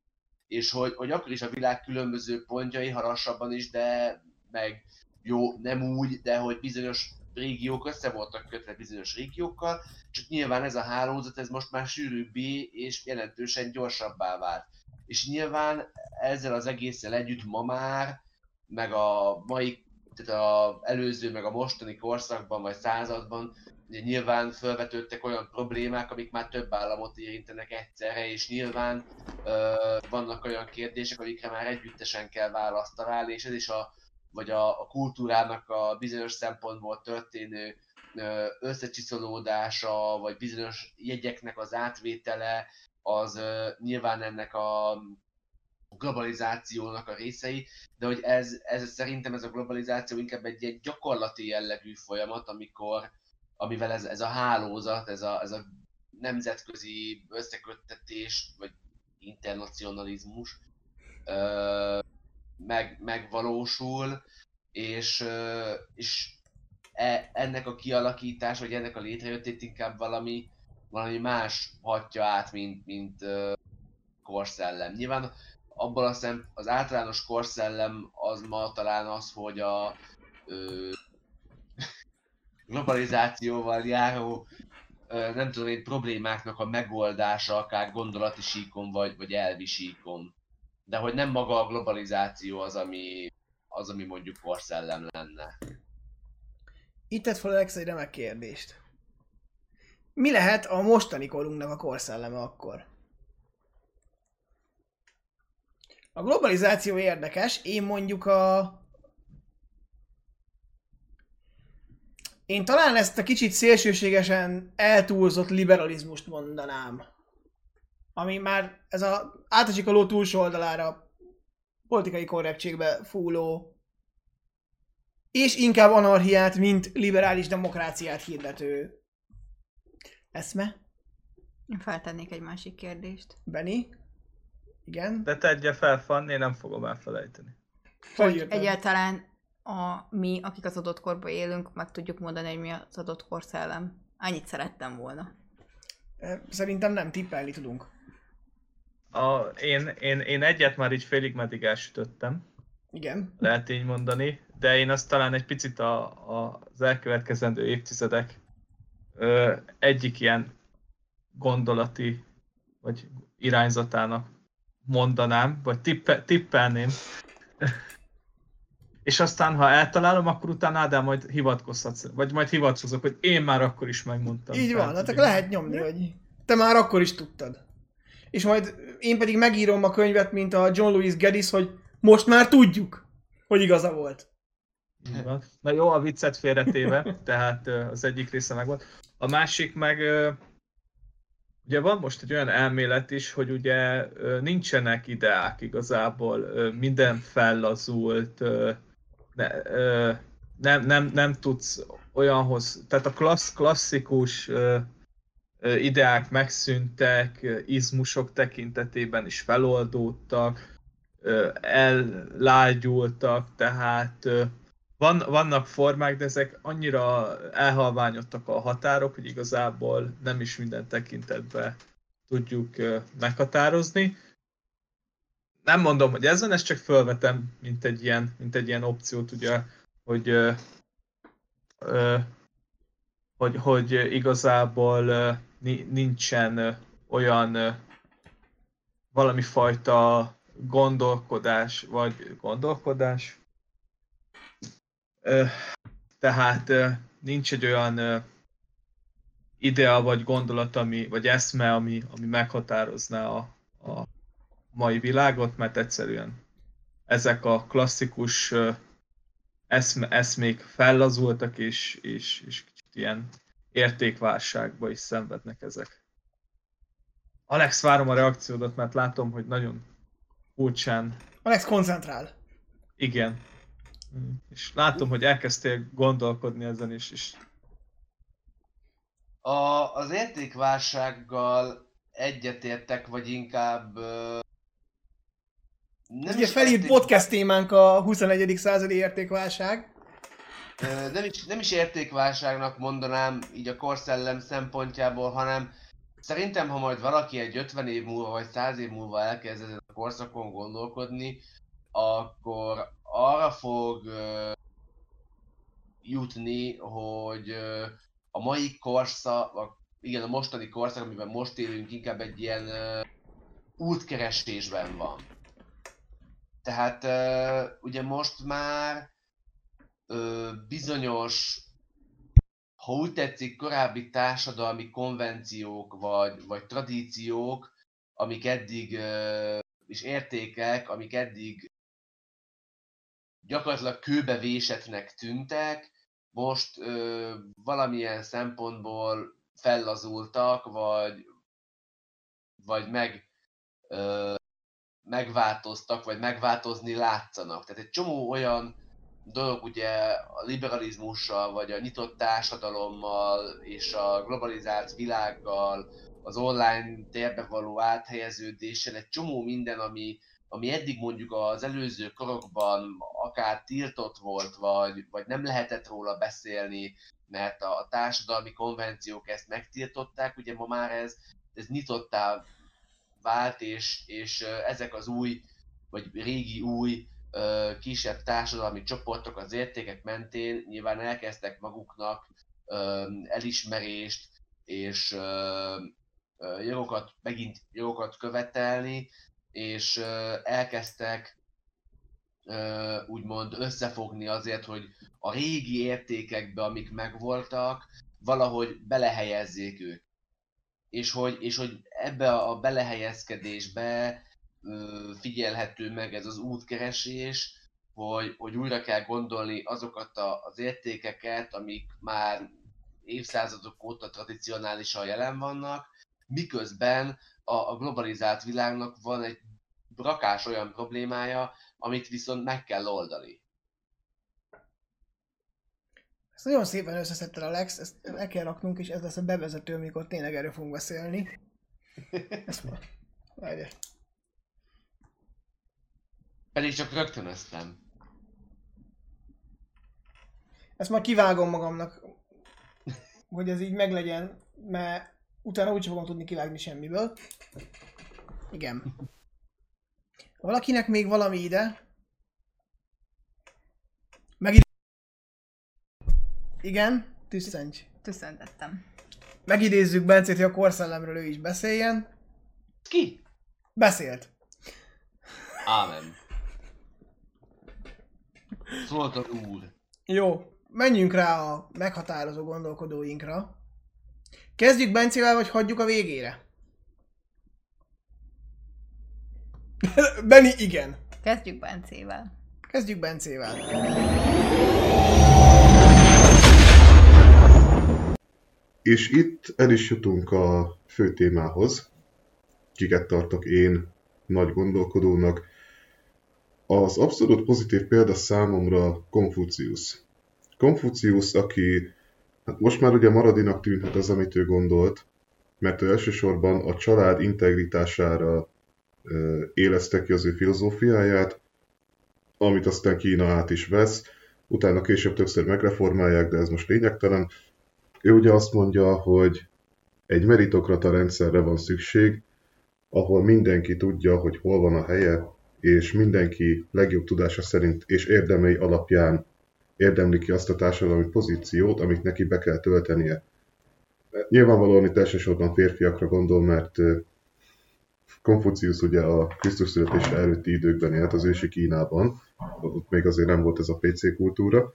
és hogy, hogy akkor is a világ különböző pontjai, ha lassabban is, de meg jó, nem úgy, de hogy bizonyos régiók össze voltak kötve bizonyos régiókkal, csak nyilván ez a hálózat ez most már sűrűbbé és jelentősen gyorsabbá vált. És nyilván ezzel az egésszel együtt ma már, meg a mai, tehát a előző, meg a mostani korszakban vagy században ugye nyilván felvetődtek olyan problémák, amik már több államot érintenek egyszerre, és nyilván ö, vannak olyan kérdések, amikre már együttesen kell választ találni, és ez is a vagy a, a kultúrának a bizonyos szempontból történő összecsiszolódása, vagy bizonyos jegyeknek az átvétele, az nyilván ennek a globalizációnak a részei, de hogy ez, ez szerintem ez a globalizáció inkább egy ilyen gyakorlati jellegű folyamat, amikor, amivel ez, ez a hálózat, ez a, ez a nemzetközi összeköttetés, vagy internacionalizmus meg, megvalósul, és, és e, ennek a kialakítás, vagy ennek a létrejöttét inkább valami, valami más hatja át, mint, mint uh, korszellem. Nyilván abban a szem, az általános korszellem az ma talán az, hogy a uh, globalizációval járó uh, nem tudom én, problémáknak a megoldása, akár gondolati síkon, vagy, vagy elvi síkon de hogy nem maga a globalizáció az, ami, az, ami mondjuk korszellem lenne. Itt tett fel Alex egy remek kérdést. Mi lehet a mostani korunknak a korszelleme akkor? A globalizáció érdekes, én mondjuk a... Én talán ezt a kicsit szélsőségesen eltúlzott liberalizmust mondanám ami már ez a átacsikoló túlsó oldalára politikai korrektségbe fúló és inkább anarchiát, mint liberális demokráciát hirdető eszme. Én feltennék egy másik kérdést. Benny? Igen? De tegye fel, Fanni, én nem fogom elfelejteni. Hogy egyáltalán a, mi, akik az adott korban élünk, meg tudjuk mondani, hogy mi az adott korszellem. Annyit szerettem volna. Szerintem nem, tippelni tudunk. A, én, én, én egyet már így félig meddig elsütöttem. Igen. Lehet így mondani, de én azt talán egy picit a, a, az elkövetkezendő évtizedek ö, egyik ilyen gondolati vagy irányzatának mondanám, vagy tippe, tippelném. És aztán, ha eltalálom, akkor utána Ádám majd hivatkozhatsz, vagy majd hivatkozok, hogy én már akkor is megmondtam. Így van, hát akkor lehet nyomni, hogy te már akkor is tudtad és majd én pedig megírom a könyvet, mint a John Louis Geddes, hogy most már tudjuk, hogy igaza volt. Na jó, a viccet félretéve, tehát az egyik része meg volt. A másik meg, ugye van most egy olyan elmélet is, hogy ugye nincsenek ideák igazából, minden fellazult, ne, nem, nem, nem tudsz olyanhoz, tehát a klassz, klasszikus ideák megszűntek, izmusok tekintetében is feloldódtak, ellágyultak, tehát van, vannak formák, de ezek annyira elhalványodtak a határok, hogy igazából nem is minden tekintetben tudjuk meghatározni. Nem mondom, hogy ez van, ezt csak felvetem, mint egy ilyen, mint egy ilyen opciót, ugye, hogy, hogy, hogy igazából nincsen olyan valami fajta gondolkodás, vagy gondolkodás. Tehát nincs egy olyan idea vagy gondolat, ami, vagy eszme, ami, ami meghatározná a, a mai világot, mert egyszerűen ezek a klasszikus eszme, eszmék fellazultak, és, és, és kicsit ilyen értékválságba is szenvednek ezek. Alex, várom a reakciódat, mert látom, hogy nagyon furcsán. Alex koncentrál. Igen. És látom, hogy elkezdtél gondolkodni ezen is, és A, az értékválsággal egyetértek, vagy inkább... ö, Ez ugye felírt podcast témánk a 21. századi értékválság. Ö, nem is, nem is értékválságnak mondanám így a korszellem szempontjából, hanem szerintem, ha majd valaki egy 50 év múlva vagy 100 év múlva elkezd ezen a korszakon gondolkodni, akkor arra fog jutni, hogy a mai korszak, igen, a mostani korszak, amiben most élünk, inkább egy ilyen útkeresésben van. Tehát ugye most már bizonyos, ha úgy tetszik, korábbi társadalmi konvenciók vagy, vagy tradíciók, amik eddig, és értékek, amik eddig gyakorlatilag kőbe vésetnek tűntek, most ö, valamilyen szempontból fellazultak, vagy, vagy meg, ö, megváltoztak, vagy megváltozni látszanak. Tehát egy csomó olyan dolog ugye a liberalizmussal, vagy a nyitott társadalommal, és a globalizált világgal, az online térbe való áthelyeződéssel, egy csomó minden, ami, ami eddig mondjuk az előző korokban akár tiltott volt, vagy, vagy nem lehetett róla beszélni, mert a, társadalmi konvenciók ezt megtiltották, ugye ma már ez, ez nyitottá vált, és, és ezek az új, vagy régi új kisebb társadalmi csoportok az értékek mentén nyilván elkezdtek maguknak elismerést és jogokat, megint jogokat követelni, és elkezdtek úgymond összefogni azért, hogy a régi értékekbe, amik megvoltak, valahogy belehelyezzék ők. És hogy, és hogy ebbe a belehelyezkedésbe figyelhető meg ez az útkeresés, hogy, hogy újra kell gondolni azokat a, az értékeket, amik már évszázadok óta tradicionálisan jelen vannak, miközben a globalizált világnak van egy rakás olyan problémája, amit viszont meg kell oldani. Ezt nagyon szépen összeszedted Alex, ezt el kell raknunk, és ez lesz a bevezető, amikor tényleg erről fogunk beszélni. Ezt ma... Várjál. Pedig csak rögtönöztem. Ezt már kivágom magamnak, hogy ez így meglegyen, mert utána úgyse fogom tudni kivágni semmiből. Igen. Valakinek még valami ide? Meg ide. Igen, tüsszencs. Tüsszentettem. Megidézzük Bencét, hogy a korszellemről ő is beszéljen. Ki? Beszélt. Ámen. Szólt a úr. Jó, menjünk rá a meghatározó gondolkodóinkra. Kezdjük Bencével, vagy hagyjuk a végére? Benni, igen. Kezdjük Bencével. Kezdjük Bencével. És itt el is jutunk a fő témához, kiket tartok én nagy gondolkodónak. Az abszolút pozitív példa számomra Konfucius. Konfucius, aki hát most már ugye maradinak tűnhet az, amit ő gondolt, mert ő elsősorban a család integritására éleszte ki az ő filozófiáját, amit aztán Kína át is vesz, utána később többször megreformálják, de ez most lényegtelen. Ő ugye azt mondja, hogy egy meritokrata rendszerre van szükség, ahol mindenki tudja, hogy hol van a helye, és mindenki legjobb tudása szerint és érdemei alapján érdemli ki azt a társadalmi pozíciót, amit neki be kell töltenie. Nyilvánvalóan itt elsősorban férfiakra gondol, mert Konfucius ugye a Krisztus születése előtti időkben élt az ősi Kínában, ott még azért nem volt ez a PC kultúra,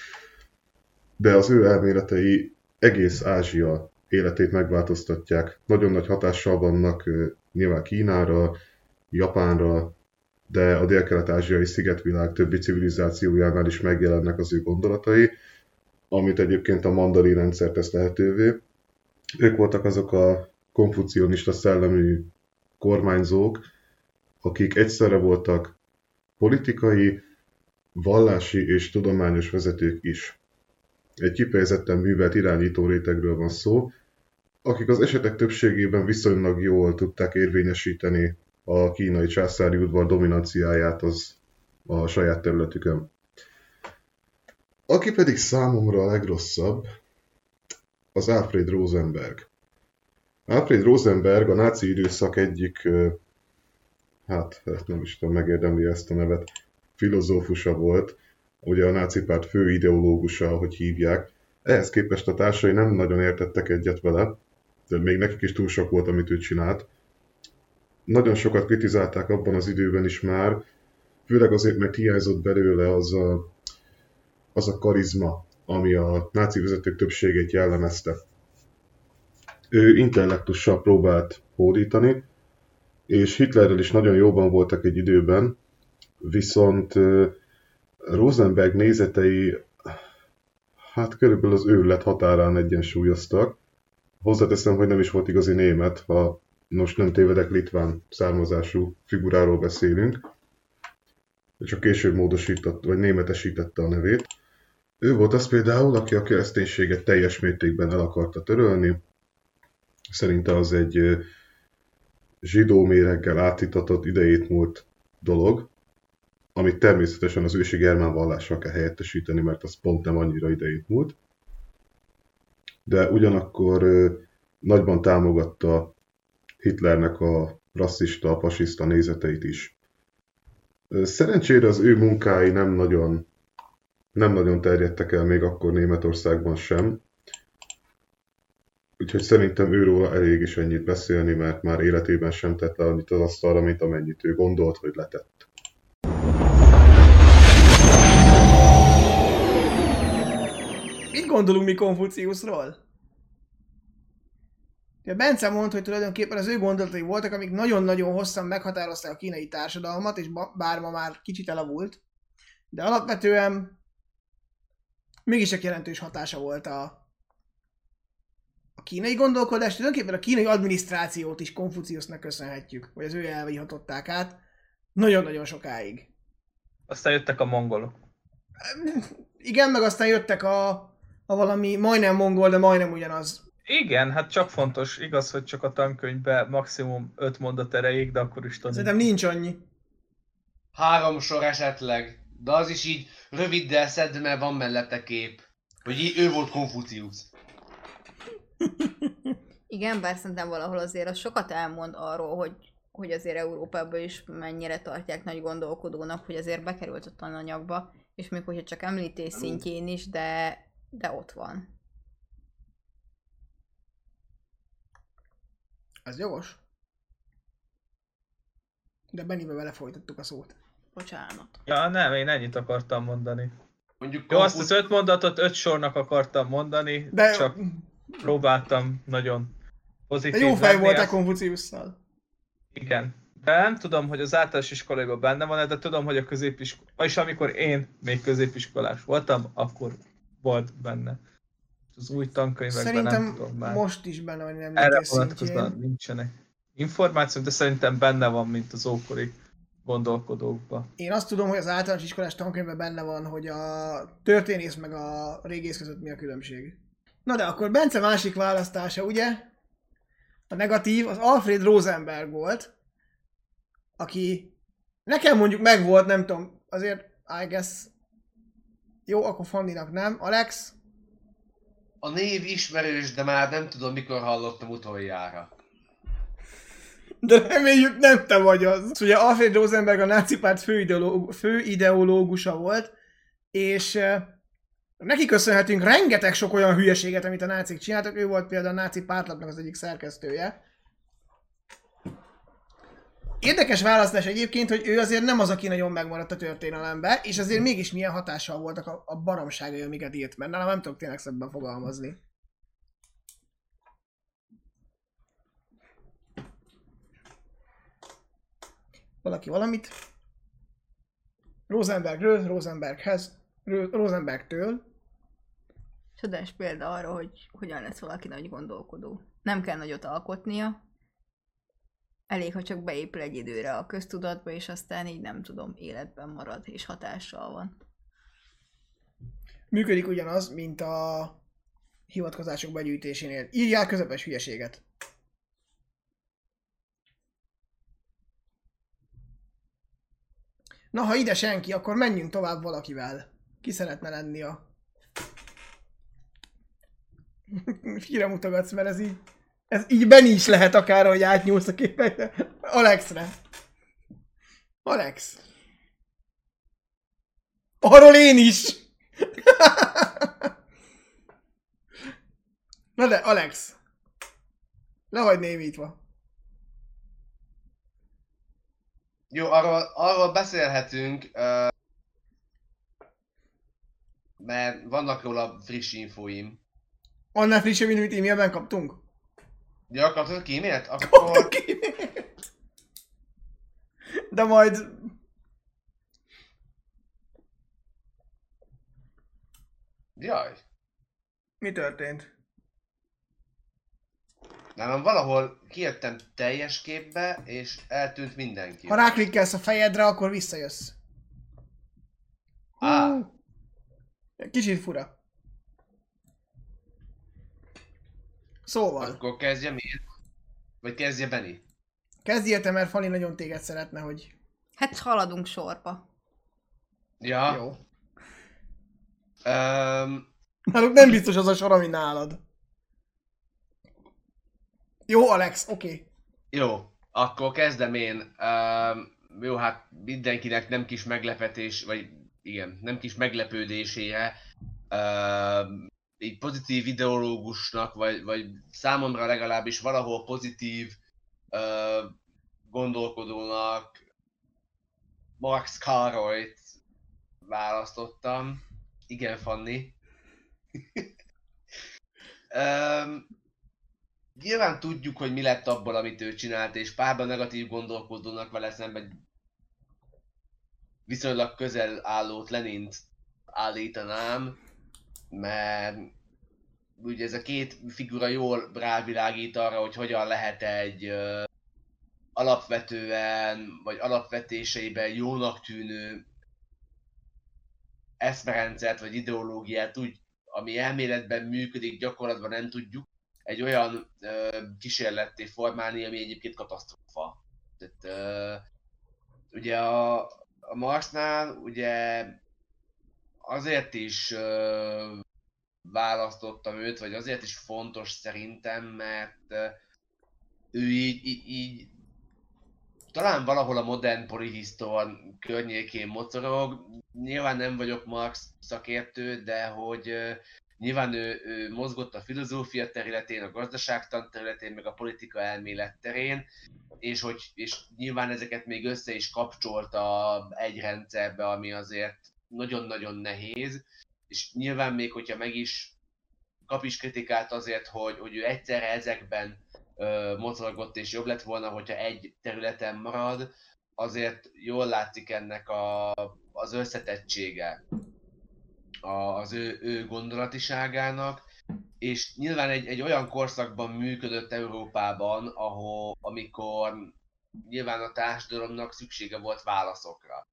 de az ő elméletei egész Ázsia életét megváltoztatják. Nagyon nagy hatással vannak nyilván Kínára, Japánra, de a dél-kelet-ázsiai szigetvilág többi civilizációjánál is megjelennek az ő gondolatai. amit egyébként a mandali rendszer tesz lehetővé. Ők voltak azok a konfucionista szellemű kormányzók, akik egyszerre voltak politikai, vallási és tudományos vezetők is. Egy kifejezetten művelt irányító rétegről van szó, akik az esetek többségében viszonylag jól tudták érvényesíteni a kínai császári udvar dominanciáját az a saját területükön. Aki pedig számomra a legrosszabb, az Alfred Rosenberg. Alfred Rosenberg a náci időszak egyik, hát, hát nem is tudom, megérdemli ezt a nevet, filozófusa volt, ugye a náci párt fő ideológusa, ahogy hívják. Ehhez képest a társai nem nagyon értettek egyet vele, de még nekik is túl sok volt, amit ő csinált. Nagyon sokat kritizálták abban az időben is már, főleg azért, mert hiányzott belőle az a, az a karizma, ami a náci vezetők többségét jellemezte. Ő intellektussal próbált hódítani, és Hitlerrel is nagyon jóban voltak egy időben, viszont Rosenberg nézetei hát körülbelül az őrület határán egyensúlyoztak. Hozzáteszem, hogy nem is volt igazi német, ha most nem tévedek litván származású figuráról beszélünk. Csak később módosított, vagy németesítette a nevét. Ő volt az például, aki a kereszténységet teljes mértékben el akarta törölni. Szerinte az egy zsidó méreggel átitatott idejét múlt dolog, amit természetesen az ősi germán vallással kell helyettesíteni, mert az pont nem annyira idejét múlt. De ugyanakkor nagyban támogatta Hitlernek a rasszista, fasiszta nézeteit is. Szerencsére az ő munkái nem nagyon, nem nagyon terjedtek el még akkor Németországban sem. Úgyhogy szerintem őról elég is ennyit beszélni, mert már életében sem tett le annyit az asztalra, mint amennyit ő gondolt, hogy letett. Mit gondolunk mi Konfuciusról? Ja, Bence mondta, hogy tulajdonképpen az ő gondolatai voltak, amik nagyon-nagyon hosszan meghatározták a kínai társadalmat, és bár ma már kicsit elavult, de alapvetően mégis egy jelentős hatása volt a, a kínai gondolkodás, tulajdonképpen a kínai adminisztrációt is Konfuciusnak köszönhetjük, hogy az ő elvei hatották át nagyon-nagyon sokáig. Aztán jöttek a mongolok. Igen, meg aztán jöttek a, a valami majdnem mongol, de majdnem ugyanaz. Igen, hát csak fontos, igaz, hogy csak a tankönyvben maximum 5 mondat erejéig, de akkor is tanulni. Szerintem nincs annyi. Három sor esetleg, de az is így röviddel szedd, mert van mellette kép. Hogy így ő volt Konfucius. Igen, bár szerintem valahol azért az sokat elmond arról, hogy, hogy azért Európában is mennyire tartják nagy gondolkodónak, hogy azért bekerült a tananyagba, és még hogyha csak említés szintjén is, de, de ott van. Ez jogos. De Bennibe vele folytattuk a szót. Bocsánat. Ja, nem, én ennyit akartam mondani. Mondjuk Jó, azt az öt mondatot öt sornak akartam mondani, De, csak próbáltam nagyon pozitív jó fej voltál azt- Konfuciusszal. Igen. De nem tudom, hogy az általános iskolaiban benne van de tudom, hogy a középiskolában, vagyis amikor én még középiskolás voltam, akkor volt benne. Az új tankönyvekben Szerintem nem tudom már. most is benne van nem Erre vonatkozóan nincsenek információk, de szerintem benne van, mint az ókori gondolkodókban. Én azt tudom, hogy az általános iskolás tankönyvben benne van, hogy a történész meg a régész között mi a különbség. Na de akkor Bence másik választása, ugye? A negatív, az Alfred Rosenberg volt, aki nekem mondjuk megvolt, nem tudom, azért I guess jó, akkor Fanninak nem. Alex? A név ismerős, de már nem tudom mikor hallottam utoljára. De reméljük nem te vagy az. Ugye Alfred Rosenberg a náci párt főideológ, főideológusa volt, és eh, neki köszönhetünk rengeteg sok olyan hülyeséget, amit a nácik csináltak. Ő volt például a náci pártlapnak az egyik szerkesztője. Érdekes választás egyébként, hogy ő azért nem az, aki nagyon megmaradt a történelembe, és azért mégis milyen hatással voltak a, a baromságai, amiket írt, mert nálam nem tudok tényleg szebben fogalmazni. Valaki valamit? Rosenbergről, Rosenberghez, Ro- Rosenbergtől. Csodás példa arra, hogy hogyan lesz valaki nagy gondolkodó. Nem kell nagyot alkotnia, elég, ha csak beépül egy időre a köztudatba, és aztán így nem tudom, életben marad, és hatással van. Működik ugyanaz, mint a hivatkozások begyűjtésénél. Írjál közepes hülyeséget. Na, ha ide senki, akkor menjünk tovább valakivel. Ki szeretne lenni a... Kire mutogatsz, mert ez így... Ez így Benni is lehet akár, hogy átnyúlsz a képekre. Alexre. Alex. Arról én is. Na de, Alex. Le vagy némítva. Jó, arról, arról beszélhetünk, mert vannak róla friss infóim. Annál frissebb, mint amit e-mailben kaptunk? Ja, kaptad e-mailt? Akkor... De majd... Jaj. Mi történt? Nálam valahol kijöttem teljes képbe, és eltűnt mindenki. Ha ráklikkelsz a fejedre, akkor visszajössz. Á, Kicsit fura. Szóval, akkor kezdjem én? Vagy kezdje Benni? kezdjél te, mert Fali nagyon téged szeretne, hogy... Hát haladunk sorba. Ja. Jó. Um, Náluk nem biztos az a sor, ami nálad. Jó, Alex, oké. Okay. jó, akkor kezdem én. Um, jó, hát mindenkinek nem kis meglepetés, vagy igen, nem kis meglepődésére. Um, egy pozitív ideológusnak, vagy, vagy számomra legalábbis valahol pozitív uh, gondolkodónak Max Károlyt választottam. Igen, Fanni. um, nyilván tudjuk, hogy mi lett abból, amit ő csinált, és párban negatív gondolkodónak vele szemben viszonylag közel állót Lenint állítanám, mert ugye ez a két figura jól rávilágít arra, hogy hogyan lehet egy ö, alapvetően, vagy alapvetéseiben jónak tűnő eszmerendszert, vagy ideológiát úgy, ami elméletben működik, gyakorlatban nem tudjuk, egy olyan ö, kísérletté formálni, ami egyébként katasztrófa. Tehát ö, ugye a, a Marsnál ugye azért is választottam őt, vagy azért is fontos szerintem, mert ő így, így, így talán valahol a modern polihisztor környékén mocorog. Nyilván nem vagyok Marx szakértő, de hogy nyilván ő, ő mozgott a filozófia területén, a gazdaságtan területén, meg a politika elmélet terén, és, hogy, és nyilván ezeket még össze is kapcsolta egy rendszerbe, ami azért nagyon-nagyon nehéz, és nyilván még hogyha meg is kap is kritikát azért, hogy, hogy ő egyszerre ezekben ö, mocorgott, és jobb lett volna, hogyha egy területen marad, azért jól látszik ennek a, az összetettsége a, az ő, ő gondolatiságának, és nyilván egy, egy olyan korszakban működött Európában, ahol, amikor nyilván a társadalomnak szüksége volt válaszokra.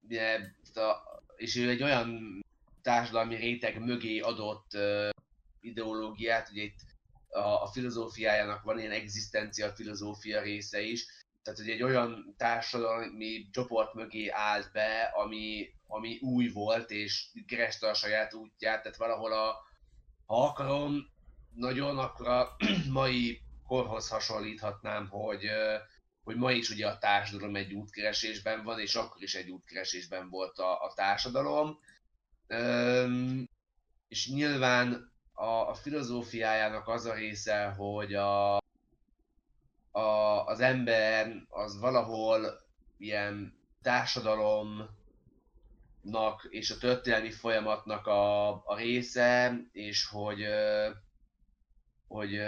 Ugye, a, és ő egy olyan társadalmi réteg mögé adott uh, ideológiát, ugye itt a, a filozófiájának van ilyen egzisztencia filozófia része is, tehát hogy egy olyan társadalmi csoport mögé állt be, ami, ami új volt, és kereste a saját útját, tehát valahol a, ha akarom nagyon, akkor a mai korhoz hasonlíthatnám, hogy, hogy ma is ugye a társadalom egy útkeresésben van, és akkor is egy útkeresésben volt a, a társadalom. Üm, és nyilván a, a filozófiájának az a része, hogy a, a, az ember az valahol ilyen társadalomnak és a történelmi folyamatnak a, a része, és hogy, hogy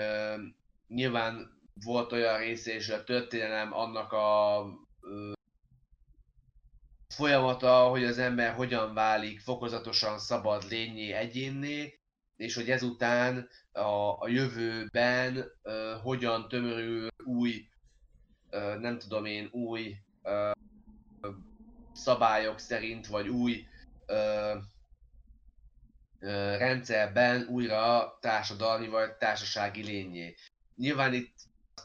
nyilván volt olyan része, és a történelem annak a folyamata, hogy az ember hogyan válik fokozatosan szabad lényé, egyénné, és hogy ezután a, a jövőben uh, hogyan tömörül új, uh, nem tudom én, új uh, szabályok szerint, vagy új uh, uh, rendszerben újra társadalmi vagy társasági lényé. Nyilván itt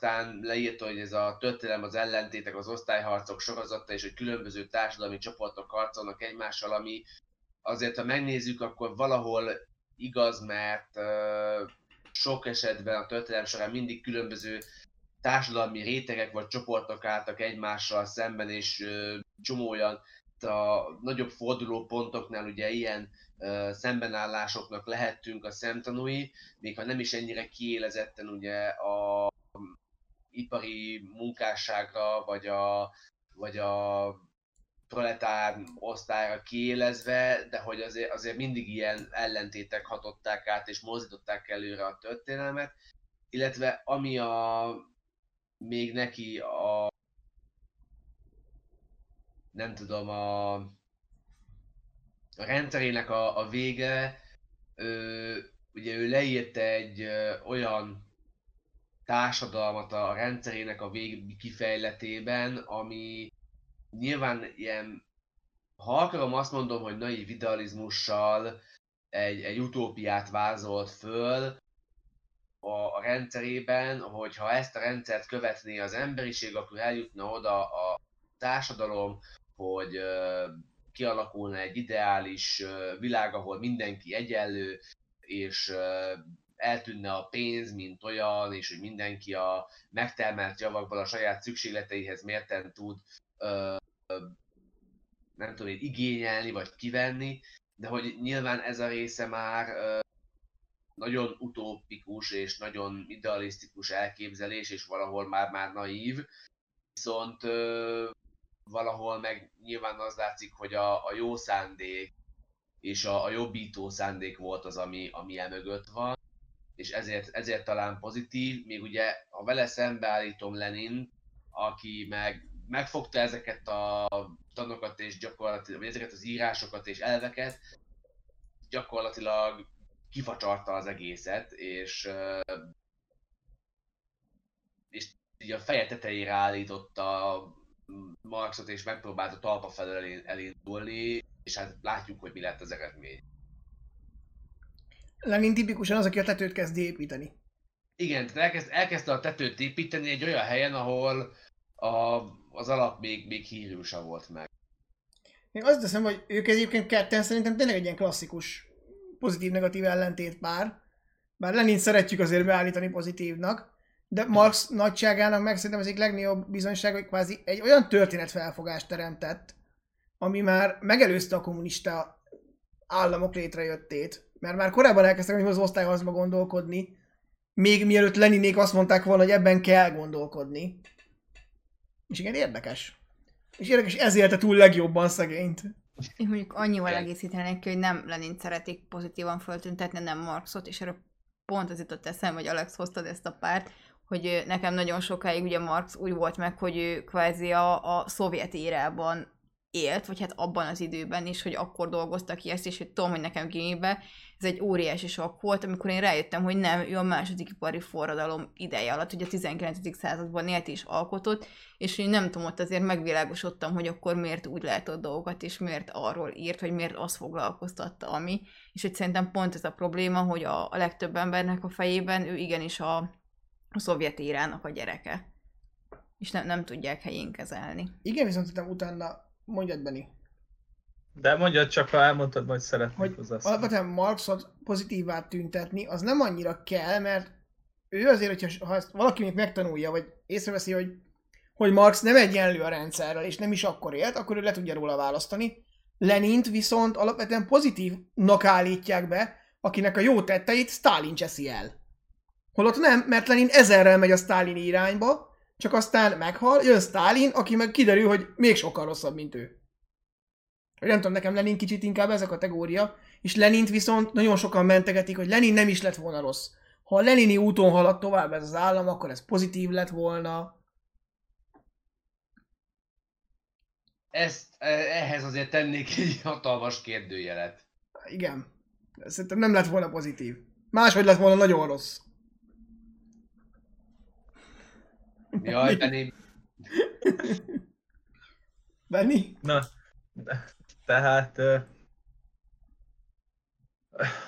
aztán leírta, hogy ez a történelem az ellentétek, az osztályharcok sorozata, és hogy különböző társadalmi csoportok harcolnak egymással, ami azért, ha megnézzük, akkor valahol igaz, mert uh, sok esetben a történelem során mindig különböző társadalmi rétegek vagy csoportok álltak egymással szemben, és uh, csomó olyan a nagyobb forduló pontoknál ugye ilyen uh, szembenállásoknak lehettünk a szemtanúi, még ha nem is ennyire kiélezetten ugye a ipari munkásságra, vagy a, vagy a proletár osztályra kiélezve, de hogy azért, azért mindig ilyen ellentétek hatották át és mozdították előre a történelmet, illetve ami a még neki a nem tudom, a, a rendszerének a, a vége, ö, ugye ő leírta egy ö, olyan társadalmat a rendszerének a vég kifejletében, ami nyilván ilyen, ha akarom azt mondom, hogy naiv idealizmussal egy, egy utópiát vázolt föl a, a rendszerében, hogy ha ezt a rendszert követné az emberiség, akkor eljutna oda a társadalom, hogy uh, kialakulna egy ideális uh, világ, ahol mindenki egyenlő, és uh, eltűnne a pénz, mint olyan, és hogy mindenki a megtermelt javakból a saját szükségleteihez mérten tud ö, nem tudom én, igényelni, vagy kivenni, de hogy nyilván ez a része már ö, nagyon utópikus és nagyon idealisztikus elképzelés, és valahol már már naív, viszont ö, valahol meg nyilván az látszik, hogy a, a jó szándék és a, a jobbító szándék volt az, ami, ami emögött van, és ezért, ezért talán pozitív, még ugye, ha vele szembeállítom Lenin, aki meg megfogta ezeket a tanokat és gyakorlatilag, ezeket az írásokat és elveket, gyakorlatilag kifacsarta az egészet, és, és így a feje tetejére állította Marxot, és megpróbálta talpa felől elindulni, és hát látjuk, hogy mi lett az eredmény. Lenin tipikusan az, aki a tetőt kezdi építeni. Igen, tehát elkezd, elkezdte a tetőt építeni egy olyan helyen, ahol a, az alap még, még hírű sem volt meg. Én azt hiszem, hogy ők egyébként ketten szerintem tényleg egy ilyen klasszikus pozitív-negatív ellentét pár. Bár Lenin szeretjük azért beállítani pozitívnak, de Marx nagyságának meg szerintem az egyik legnagyobb bizonyság, hogy kvázi egy olyan történetfelfogást teremtett, ami már megelőzte a kommunista államok létrejöttét. Mert már korábban elkezdtek hogy az osztályhozba gondolkodni, még mielőtt Leninék azt mondták volna, hogy ebben kell gondolkodni. És igen, érdekes. És érdekes, ezért a túl legjobban szegényt. Én mondjuk annyival egészítenék ki, hogy nem Lenin szeretik pozitívan föltüntetni, nem Marxot, és erről pont az jutott eszem, hogy Alex hoztad ezt a párt, hogy nekem nagyon sokáig ugye Marx úgy volt meg, hogy ő kvázi a, a szovjet érában élt, vagy hát abban az időben is, hogy akkor dolgoztak ki ezt, és hogy tudom, hogy nekem gimibe ez egy óriási sok volt, amikor én rájöttem, hogy nem, ő a második ipari forradalom ideje alatt, hogy a 19. században élt és alkotott, és én nem tudom, ott azért megvilágosodtam, hogy akkor miért úgy látott dolgokat, és miért arról írt, vagy miért azt foglalkoztatta, ami. És hogy szerintem pont ez a probléma, hogy a, a legtöbb embernek a fejében ő igenis a, a szovjet érának a gyereke. És nem, nem tudják helyén kezelni. Igen, viszont utána Mondjad, Benni. De mondjad csak, ha elmondtad, majd szeretnék hogy Alapvetően Marxot pozitívá tüntetni, az nem annyira kell, mert ő azért, hogyha ha ezt valaki még megtanulja, vagy észreveszi, hogy, hogy Marx nem egyenlő a rendszerrel, és nem is akkor élt, akkor ő le tudja róla választani. Lenint viszont alapvetően pozitívnak állítják be, akinek a jó tetteit Stalin cseszi el. Holott nem, mert Lenin ezerrel megy a Stalin irányba, csak aztán meghal, jön Stalin, aki meg kiderül, hogy még sokkal rosszabb, mint ő. Nem tudom, nekem Lenin kicsit inkább ez a kategória, és Lenint viszont nagyon sokan mentegetik, hogy Lenin nem is lett volna rossz. Ha a Lenini úton haladt tovább ez az állam, akkor ez pozitív lett volna. Ezt, e, ehhez azért tennék egy hatalmas kérdőjelet. Igen. Szerintem nem lett volna pozitív. Máshogy lett volna nagyon rossz. Jaj, Benni, Benni? Na, tehát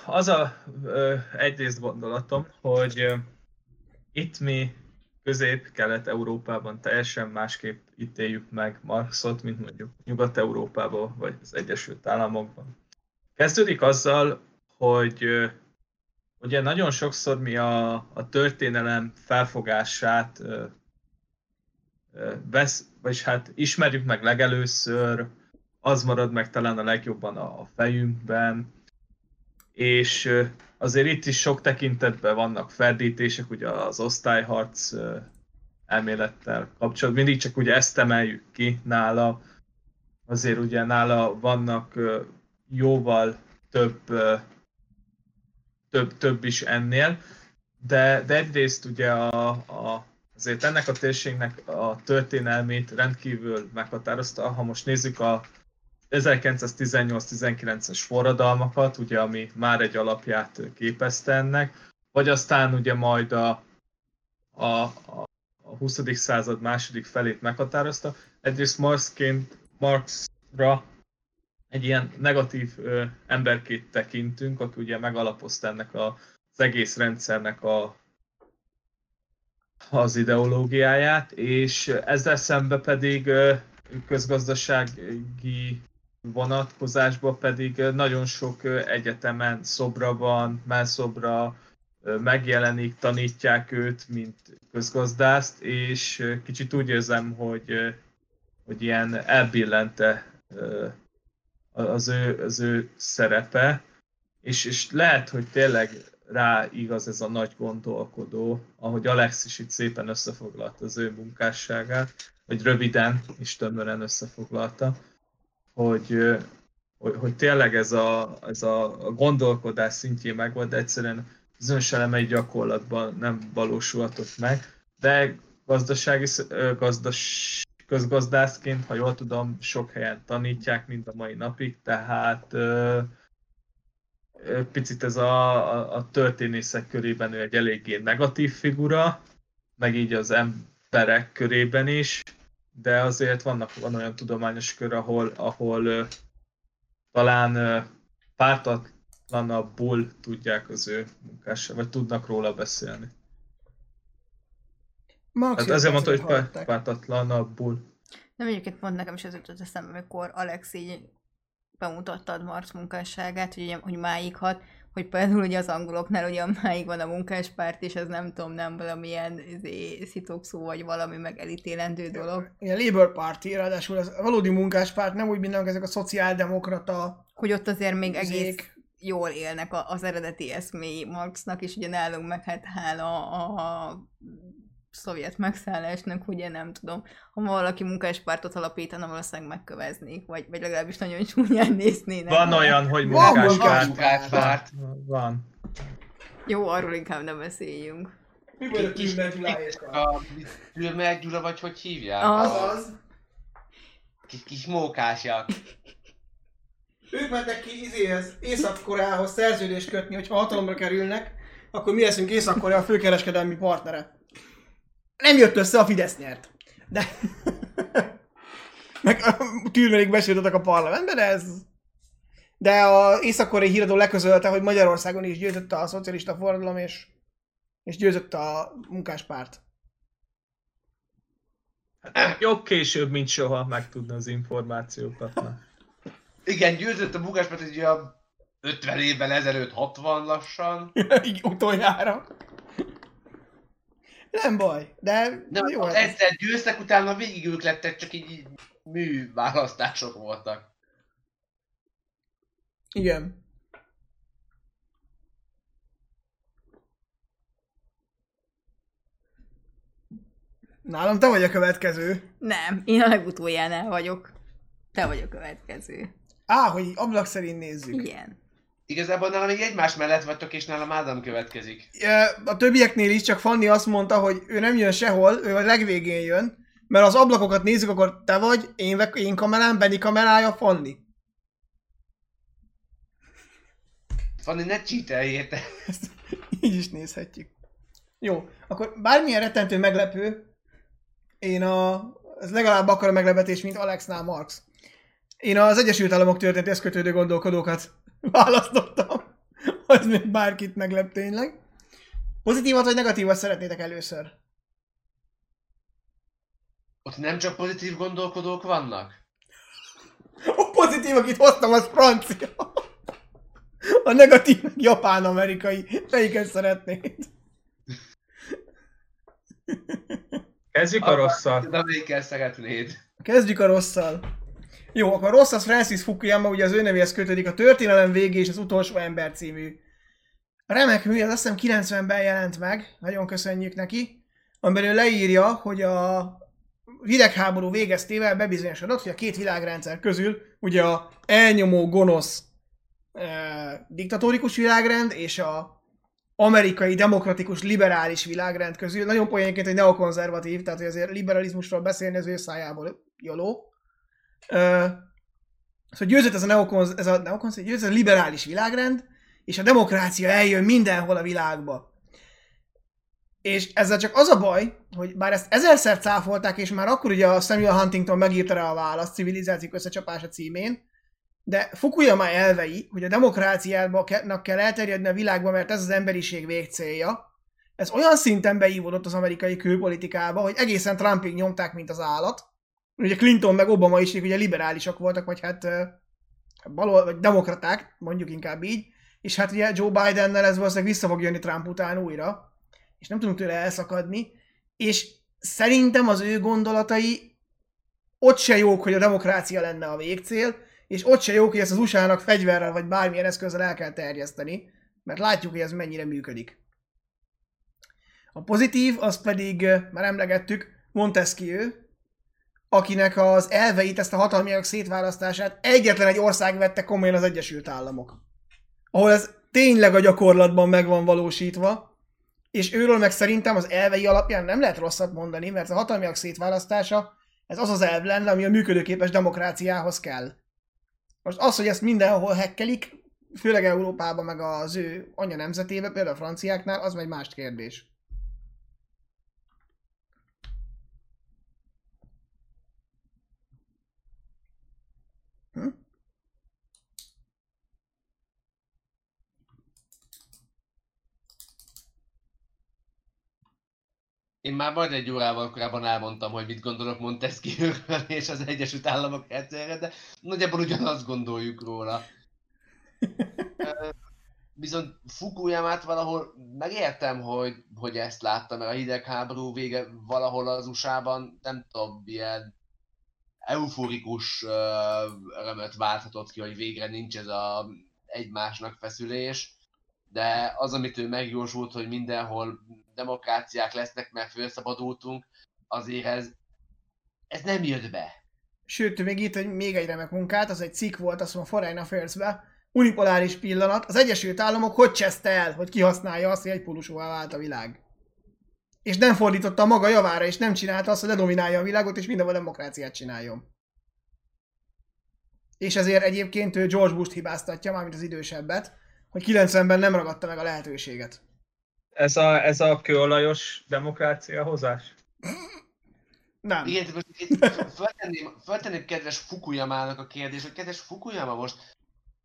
az a egyrészt gondolatom, hogy itt mi Közép-Kelet-Európában teljesen másképp ítéljük meg Marxot, mint mondjuk Nyugat-Európában vagy az Egyesült Államokban. Kezdődik azzal, hogy ugye nagyon sokszor mi a, a történelem felfogását vesz, vagyis hát ismerjük meg legelőször, az marad meg talán a legjobban a fejünkben, és azért itt is sok tekintetben vannak ferdítések, ugye az osztályharc elmélettel kapcsolatban, mindig csak ugye ezt emeljük ki nála, azért ugye nála vannak jóval több, több, több is ennél, de, de egyrészt ugye a, a, azért ennek a térségnek a történelmét rendkívül meghatározta. Ha most nézzük a 1918-19-es forradalmakat, ugye, ami már egy alapját képezte ennek, vagy aztán ugye majd a, a, a, a 20. század második felét meghatározta. Egyrészt Marxként, Marxra egy ilyen negatív ö, emberkét tekintünk, aki ugye megalapozta ennek a, az egész rendszernek a, az ideológiáját, és ezzel szembe pedig ö, közgazdasági vonatkozásban pedig nagyon ö, egyetemen szobra van, melszobra megjelenik, tanítják őt, mint közgazdászt, és kicsit úgy érzem, hogy, hogy ilyen elbillente az ő, az ő szerepe, és, és lehet, hogy tényleg rá igaz ez a nagy gondolkodó, ahogy Alex is itt szépen összefoglalta az ő munkásságát, vagy röviden és tömören összefoglalta, hogy, hogy, hogy tényleg ez a, ez a gondolkodás szintjén megvolt, de egyszerűen bizonyos elemei gyakorlatban nem valósulhatott meg, de gazdasági, gazdas, közgazdászként, ha jól tudom, sok helyen tanítják, mind a mai napig, tehát picit ez a, a, a történészek körében ő egy eléggé negatív figura, meg így az emberek körében is, de azért vannak, van olyan tudományos kör, ahol, ahol ö, talán ö, pártatlanabbul tudják az ő munkása, vagy tudnak róla beszélni. Max Hát ezért mondta, hogy pár- pártatlanabbul. Nem egyébként pont nekem is ez jutott eszembe, amikor Alex így bemutattad Marx munkásságát, hogy, hogy máig hat, hogy például ugye az angoloknál ugye máig van a munkáspárt, és ez nem tudom, nem valamilyen izé, szitokszó, vagy valami meg elítélendő dolog. Ilyen Labour Party, ráadásul az valódi munkáspárt, nem úgy, mint ezek a szociáldemokrata Hogy ott azért még egész jól élnek az eredeti eszméi Marxnak, és ugye nálunk meg hát hála a szovjet megszállásnak, ugye nem tudom, ha valaki munkáspártot alapítana, valószínűleg megköveznék, vagy, vagy legalábbis nagyon csúnyán néznének. Van rá. olyan, hogy munkáspárt. munkáspárt. Van. Jó, arról inkább nem beszéljünk. Mi volt a Tűrmer Gyula, vagy hogy hívják? Az. Az. Kis, kis mókásjak. Ők mentek ki izéhez, Észak-Koreához szerződést kötni, hogyha hatalomra kerülnek, akkor mi leszünk Észak-Korea főkereskedelmi partnere. Nem jött össze, a Fidesz nyert. De... Meg a tűrmelik besültetek a parlamentbe, de ez... De a észak-koreai híradó leközölte, hogy Magyarországon is győzött a szocialista forradalom, és, és győzött a munkáspárt. Hát, jobb később, mint soha megtudni az információkat. Na. Igen, győzött a munkáspárt egy olyan 50 évvel ezelőtt, 60 lassan. Így utoljára. Nem baj, de De jó. jó, ez. egyszer győztek, utána végig ők lettek, csak így, így mű választások voltak. Igen. Nálam te vagy a következő. Nem, én a legutójánál vagyok. Te vagy a következő. Á, hogy ablak szerint nézzük. Igen. Igazából nálam még egymás mellett vagytok, és nálam Ádám következik. A többieknél is csak Fanni azt mondta, hogy ő nem jön sehol, ő a legvégén jön, mert az ablakokat nézzük, akkor te vagy, én, én kamerám, Benni kamerája, Fanni. Fanni, ne csíteljél te. Ezt így is nézhetjük. Jó, akkor bármilyen rettentő meglepő, én a, ez legalább akkora meglepetés, mint Alexnál Marx. Én az Egyesült Államok történethez kötődő gondolkodókat választottam. Az még bárkit meglep tényleg. Pozitívat vagy negatívat szeretnétek először? Ott nem csak pozitív gondolkodók vannak? A pozitív, akit hoztam, az francia. A negatív, japán-amerikai. Melyiket szeretnéd? Kezdjük a rosszal. De melyikkel szeretnéd? Kezdjük a rosszal. Jó, akkor rossz az Francis Fukuyama, ugye az ő nevéhez kötődik a Történelem végé és az utolsó ember című. Remek mű, az azt hiszem 90-ben jelent meg, nagyon köszönjük neki, amiben ő leírja, hogy a hidegháború végeztével bebizonyosodott, hogy a két világrendszer közül ugye a elnyomó gonosz e, diktatórikus világrend és a amerikai demokratikus liberális világrend közül, nagyon poénként egy neokonzervatív, tehát hogy azért liberalizmusról beszélni az ő szájából joló. Szóval győzött ez a, neokonz, ez a, neokonz, győzött ez a liberális világrend, és a demokrácia eljön mindenhol a világba. És ezzel csak az a baj, hogy bár ezt ezerszer cáfolták, és már akkor ugye a Samuel Huntington megírta rá a választ civilizációk összecsapása címén, de Fukuyama elvei, hogy a demokráciának kell elterjedni a világba, mert ez az emberiség végcélja, ez olyan szinten beívódott az amerikai külpolitikába, hogy egészen Trumpig nyomták, mint az állat. Ugye Clinton meg Obama is ugye liberálisak voltak, vagy hát balol, vagy demokraták, mondjuk inkább így, és hát ugye Joe Bidennel ez valószínűleg vissza fog jönni Trump után újra, és nem tudunk tőle elszakadni, és szerintem az ő gondolatai ott se jók, hogy a demokrácia lenne a végcél, és ott se jók, hogy ezt az USA-nak fegyverrel vagy bármilyen eszközzel el kell terjeszteni, mert látjuk, hogy ez mennyire működik. A pozitív, az pedig, már emlegettük, Montesquieu, akinek az elveit, ezt a hatalmiak szétválasztását egyetlen egy ország vette komolyan az Egyesült Államok. Ahol ez tényleg a gyakorlatban meg van valósítva, és őről meg szerintem az elvei alapján nem lehet rosszat mondani, mert a hatalmiak szétválasztása, ez az az elv lenne, ami a működőképes demokráciához kell. Most az, hogy ezt mindenhol hekkelik, főleg Európában, meg az ő anya nemzetébe, például a franciáknál, az egy más kérdés. Én már majd egy órával korábban elmondtam, hogy mit gondolok Montesquieu-ről és az Egyesült Államok rendszerre, de nagyjából ugyanazt gondoljuk róla. Viszont Fukuyamát valahol megértem, hogy, hogy ezt látta, mert a hidegháború vége valahol az USA-ban, nem tudom, ilyen euforikus ö, örömöt válthatott ki, hogy végre nincs ez a egymásnak feszülés, de az, amit ő megjósult, hogy mindenhol demokráciák lesznek, mert felszabadultunk, azért ez, ez nem jött be. Sőt, még itt egy, még egy remek munkát, az egy cikk volt, azt mondom, Foreign affairs unipoláris pillanat, az Egyesült Államok hogy cseszte el, hogy kihasználja azt, hogy egypólusúvá vált a világ. És nem fordította a maga javára, és nem csinálta azt, hogy ledominálja a világot, és mindenhol demokráciát csináljon. És ezért egyébként ő George Bush-t hibáztatja, mármint az idősebbet, hogy 90-ben nem ragadta meg a lehetőséget. Ez a, ez a kőolajos demokrácia hozás? Nem. Igen, most itt föltenném, föltenném kedves Fukuyamának a kérdést, hogy kedves Fukuyama most,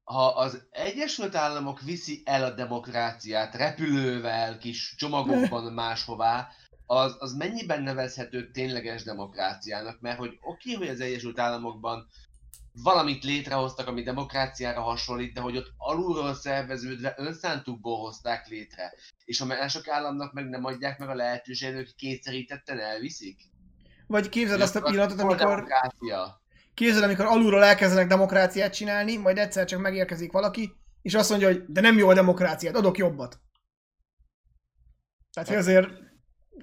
ha az Egyesült Államok viszi el a demokráciát repülővel, kis csomagokban máshová, az, az mennyiben nevezhető tényleges demokráciának? Mert hogy oké, hogy az Egyesült Államokban valamit létrehoztak, ami demokráciára hasonlít, de hogy ott alulról szerveződve önszántukból hozták létre. És a mások államnak meg nem adják meg a lehetőséget, hogy kényszerítetten elviszik. Vagy képzeld azt a pillanatot, amikor, demokrácia? képzeld, amikor alulról elkezdenek demokráciát csinálni, majd egyszer csak megérkezik valaki, és azt mondja, hogy de nem jó a demokráciát, adok jobbat. Tehát, hogy azért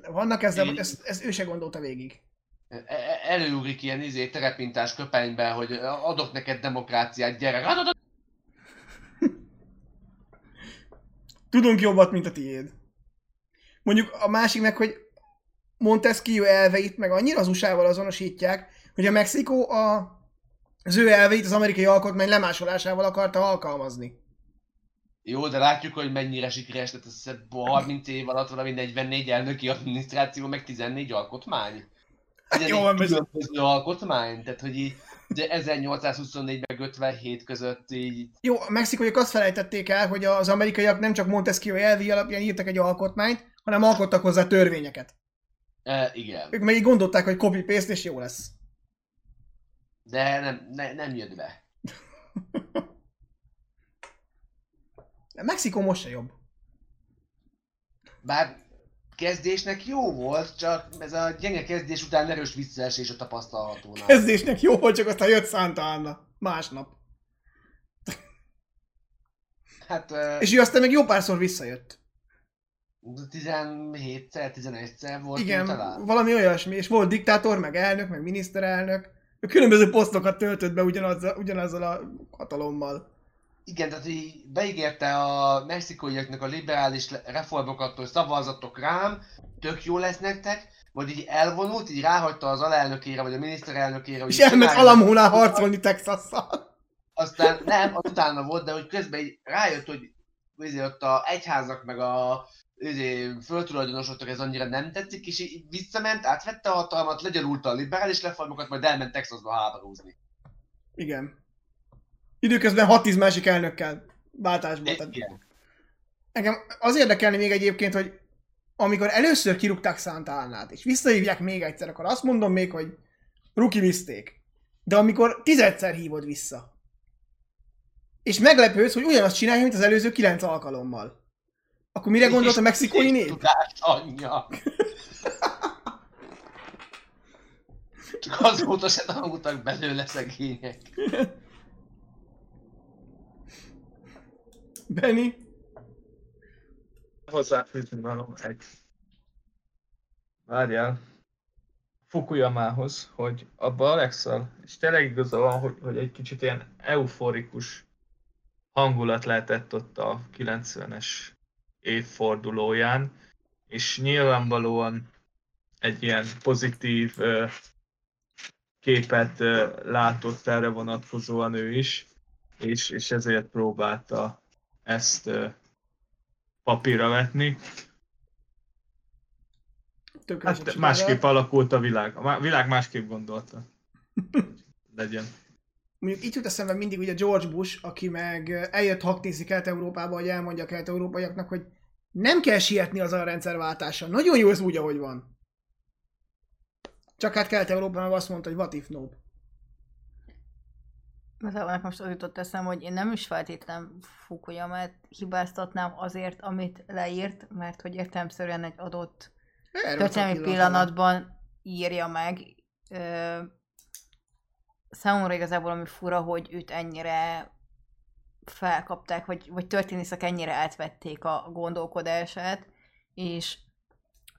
vannak ezzel, Így. ezt, ezt ő se gondolta végig. E- e- Előugrik ilyen izé, terepintás köpenyben, hogy adok neked demokráciát, gyerek. Tudunk jobbat, mint a tiéd. Mondjuk a másik meg, hogy Montesquieu elveit meg annyira az USA-val azonosítják, hogy a Mexikó a, az ő elveit az amerikai alkotmány lemásolásával akarta alkalmazni. Jó, de látjuk, hogy mennyire sikeres lett ez a 30 év alatt valami 44 elnöki adminisztráció, meg 14 alkotmány. Hát jó, van, különböző alkotmány, tehát hogy így de 1824 meg 57 között így... Jó, a mexikaiak azt felejtették el, hogy az amerikaiak nem csak Montesquieu elvi alapján írtak egy alkotmányt, hanem alkottak hozzá törvényeket. E, igen. Ők meg így gondolták, hogy copy-paste és jó lesz. De nem, ne, nem jött be. Mexikó most se jobb. Bár kezdésnek jó volt, csak ez a gyenge kezdés után erős visszaesés a tapasztalható. Kezdésnek jó volt, csak aztán jött Santa Anna. Másnap. Hát... És ő aztán meg jó párszor visszajött. 17-szer, 11-szer volt Igen, talán. valami olyasmi, és volt diktátor, meg elnök, meg miniszterelnök. Ő különböző posztokat töltött be ugyanazzal, ugyanazzal a hatalommal. Igen, tehát így beígérte a mexikóiaknak a liberális reformokat, hogy szavazatok rám, tök jó lesz nektek, vagy így elvonult, így ráhagyta az alelnökére, vagy a miniszterelnökére. És elment Alamónál harcolni Texasszal. Aztán nem, az utána volt, de hogy közben így rájött, hogy hogy ott a egyházak meg a föltulajdonosoknak ez annyira nem tetszik, és így visszament, átvette a hatalmat, legyarulta a liberális reformokat, majd elment Texasba háborúzni. Igen. Időközben 6-10 másik elnökkel váltásban. Igen. Engem az érdekelni még egyébként, hogy amikor először kirúgták Santa Annát, és visszahívják még egyszer, akkor azt mondom még, hogy ruki viszték. De amikor tizedszer hívod vissza, és meglepődsz, hogy ugyanazt csinálja, mint az előző kilenc alkalommal. Akkor mire gondolt a mexikói nép? Anyja. Csak azóta se tanultak belőle szegények. Benny? Hozzáfűzni való egy. Várjál. Fukuyamához, hogy abba Alexal, és tényleg igaza van, hogy, hogy egy kicsit ilyen euforikus hangulat lehetett ott a 90-es évfordulóján, és nyilvánvalóan egy ilyen pozitív képet látott erre vonatkozóan ő is, és, és ezért próbálta ezt papírra vetni. hát másképp alakult a világ. A világ másképp gondolta. Legyen. Mondjuk itt jut eszembe mindig ugye George Bush, aki meg eljött haknézni Kelet-Európába, hogy elmondja kelet-európaiaknak, hogy nem kell sietni az a rendszerváltással. Nagyon jó ez úgy, ahogy van. Csak hát Kelet-Európa meg azt mondta, hogy what if nope. Igazából nekem most az jutott eszem, hogy én nem is feltétlen Fukuyamát hibáztatnám azért, amit leírt, mert hogy értelmszerűen egy adott történelmi pillanatban írja meg. Ö, számomra igazából ami fura, hogy őt ennyire felkapták, vagy, vagy történészek ennyire átvették a gondolkodását, és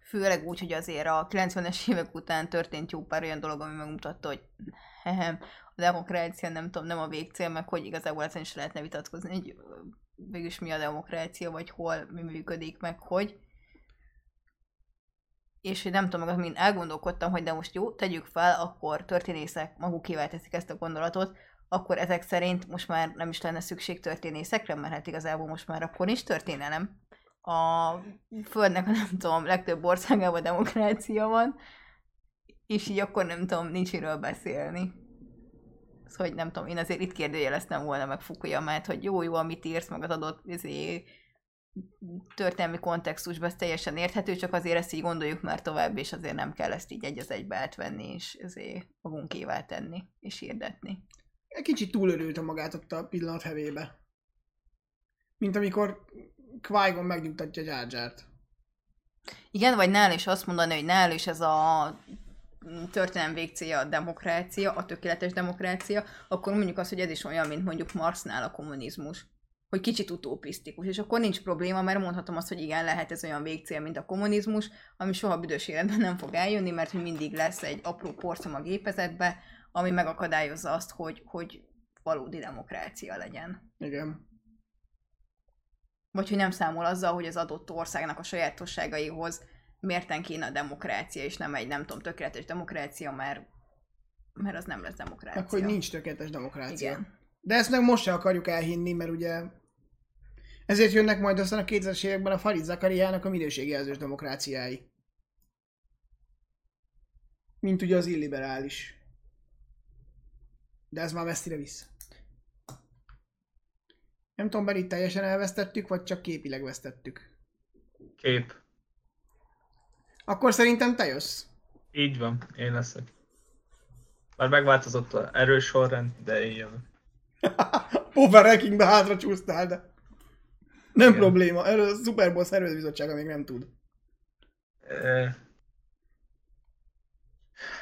főleg úgy, hogy azért a 90-es évek után történt jó pár olyan dolog, ami megmutatta, hogy demokrácia nem tudom, nem a végcél, meg hogy igazából ezen is lehetne vitatkozni, hogy végülis mi a demokrácia, vagy hol mi működik, meg hogy. És hogy nem tudom, meg mint elgondolkodtam, hogy de most jó, tegyük fel, akkor történészek magukével teszik ezt a gondolatot, akkor ezek szerint most már nem is lenne szükség történészekre, mert hát igazából most már akkor is történelem. A Földnek, nem tudom, legtöbb országában demokrácia van, és így akkor nem tudom, nincs miről beszélni. Szóval, hogy nem tudom, én azért itt kérdőjeleztem volna meg Fukuyamát, hogy jó, jó, amit írsz, meg az adott izé, történelmi kontextusban ez teljesen érthető, csak azért ezt így gondoljuk már tovább, és azért nem kell ezt így egy az egybe átvenni, és ezért magunkével tenni, és hirdetni. Egy kicsit túlörült a magát ott a pillanat hevébe. Mint amikor qui megnyugtatja jar Igen, vagy nál is azt mondani, hogy nál is ez a történelem végcélja a demokrácia, a tökéletes demokrácia, akkor mondjuk azt, hogy ez is olyan, mint mondjuk Marsnál a kommunizmus hogy kicsit utopisztikus, és akkor nincs probléma, mert mondhatom azt, hogy igen, lehet ez olyan végcél, mint a kommunizmus, ami soha büdös életben nem fog eljönni, mert hogy mindig lesz egy apró porcom a gépezetbe, ami megakadályozza azt, hogy, hogy valódi demokrácia legyen. Igen. Vagy hogy nem számol azzal, hogy az adott országnak a sajátosságaihoz mérten kéne a demokrácia, és nem egy, nem tudom, tökéletes demokrácia, mert, mert az nem lesz demokrácia. Akkor hogy nincs tökéletes demokrácia. Igen. De ezt meg most se akarjuk elhinni, mert ugye Ezért jönnek majd aztán a 2000-es években a Farid Zakariának a minőségjelzős demokráciái. Mint ugye az illiberális. De ez már messzire vissza. Nem tudom, Beri, teljesen elvesztettük, vagy csak képileg vesztettük. Kép. Akkor szerintem te jössz. Így van, én leszek. Már megváltozott a erős sorrend, de én jövök. Power Rankingbe hátra csúsztál, de... Nem Igen. probléma. Erről a Super Bowl szervezőbizottsága még nem tud.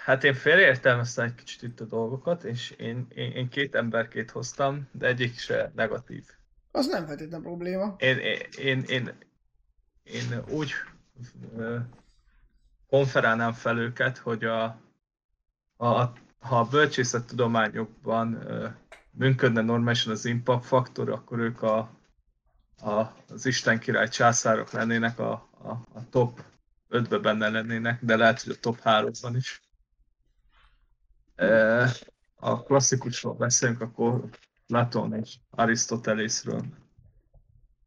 Hát én félreértelmeztem egy kicsit itt a dolgokat, és én, én, én két emberkét hoztam, de egyik se negatív. Az nem feltétlen probléma. Én, én, én, én, én úgy konferálnám fel őket, hogy a, a, ha a bölcsészettudományokban működne normálisan az impact faktor, akkor ők a, a, az Isten király császárok lennének, a, a, a top 5-be benne lennének, de lehet, hogy a top 3-ban is. A klasszikusról beszélünk, akkor Platon és Arisztotelészről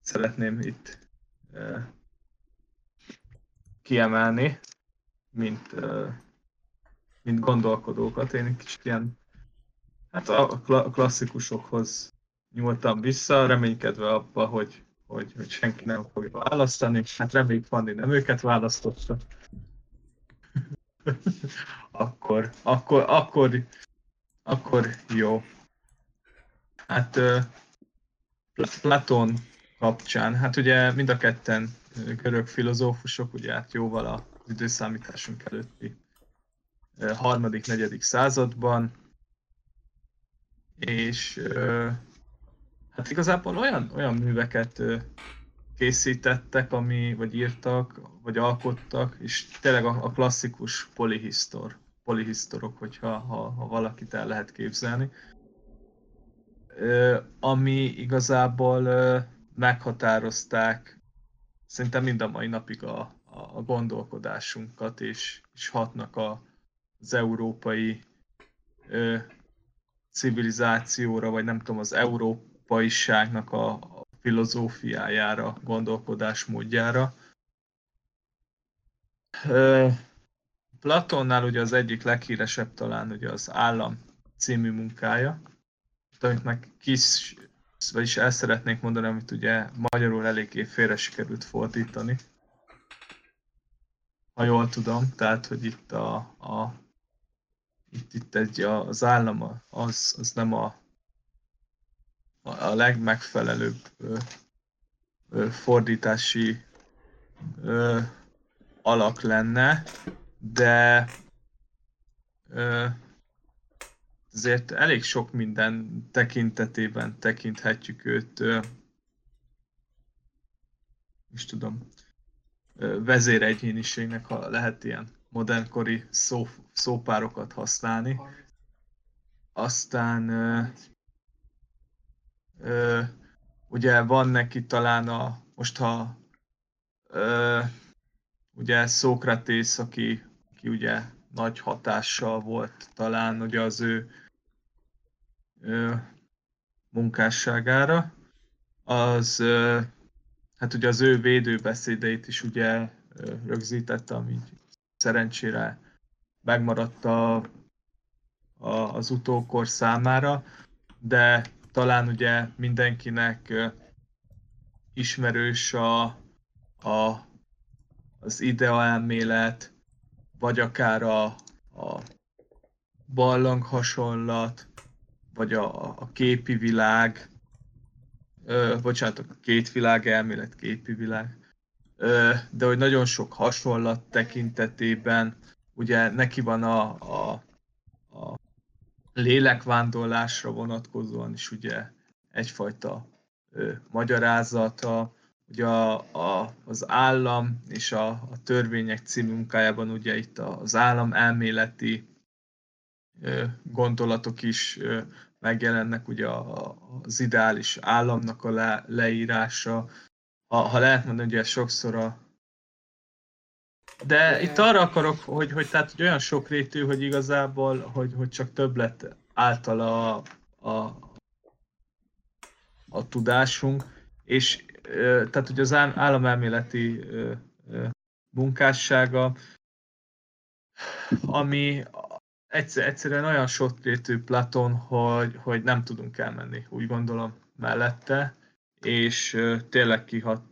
szeretném itt kiemelni, mint, mint gondolkodókat. Én egy kicsit ilyen, hát a kla- klasszikusokhoz nyúltam vissza, reménykedve abba, hogy, hogy, hogy senki nem fogja választani. Hát reméljük Fanni nem őket választotta. akkor, akkor, akkor, akkor jó. Hát Platon kapcsán, hát ugye mind a ketten görög filozófusok, ugye hát jóval az időszámításunk előtti harmadik, negyedik században, és hát igazából olyan, olyan műveket készítettek, ami, vagy írtak, vagy alkottak, és tényleg a, a klasszikus polihisztor, polihisztorok, hogyha ha, ha valakit el lehet képzelni, ami igazából meghatározták szerintem mind a mai napig a, a, gondolkodásunkat, és, és hatnak a, az európai ö, civilizációra, vagy nem tudom, az európaiságnak a, a filozófiájára, gondolkodásmódjára. Ö, Platonnál ugye az egyik leghíresebb talán ugye az Állam című munkája, amit meg kis, vagyis el szeretnék mondani, amit ugye magyarul eléggé félre sikerült fordítani. Ha jól tudom, tehát, hogy itt a, a itt, itt egy, az állam az, az nem a, a, legmegfelelőbb ö, ö, fordítási ö, alak lenne, de ö, azért elég sok minden tekintetében tekinthetjük őt, ö, is tudom, vezéregyéniségnek, ha lehet ilyen modernkori szó, szópárokat használni. Aztán ö, ö, ugye van neki talán a, most ha ö, ugye Szókratész, aki, aki ugye nagy hatással volt talán ugye az ő ö, munkásságára, az hát ugye az ő védőbeszédeit is ugye ö, rögzítette, ami szerencsére megmaradt a, a, az utókor számára, de talán ugye mindenkinek ismerős a, a, az ideaelmélet, vagy akár a, a barlang hasonlat, vagy a, a képi világ, ö, bocsánat, két világ elmélet, képi világ, ö, de hogy nagyon sok hasonlat tekintetében, ugye neki van a, a, a lélekvándorlásra vonatkozóan is ugye egyfajta ö, magyarázata, ugye a, a, az állam és a, a törvények című munkájában ugye itt az állam elméleti ö, gondolatok is ö, megjelennek, ugye az ideális államnak a le, leírása, ha, ha lehet mondani, ugye sokszor a de itt arra akarok, hogy, hogy tehát hogy olyan sokrétű, hogy igazából, hogy, hogy csak többlet által a, a, a tudásunk, és tehát ugye az államelméleti munkássága, ami egyszer, egyszerűen olyan sokrétű Platon, hogy, hogy nem tudunk elmenni, úgy gondolom, mellette, és tényleg kihatott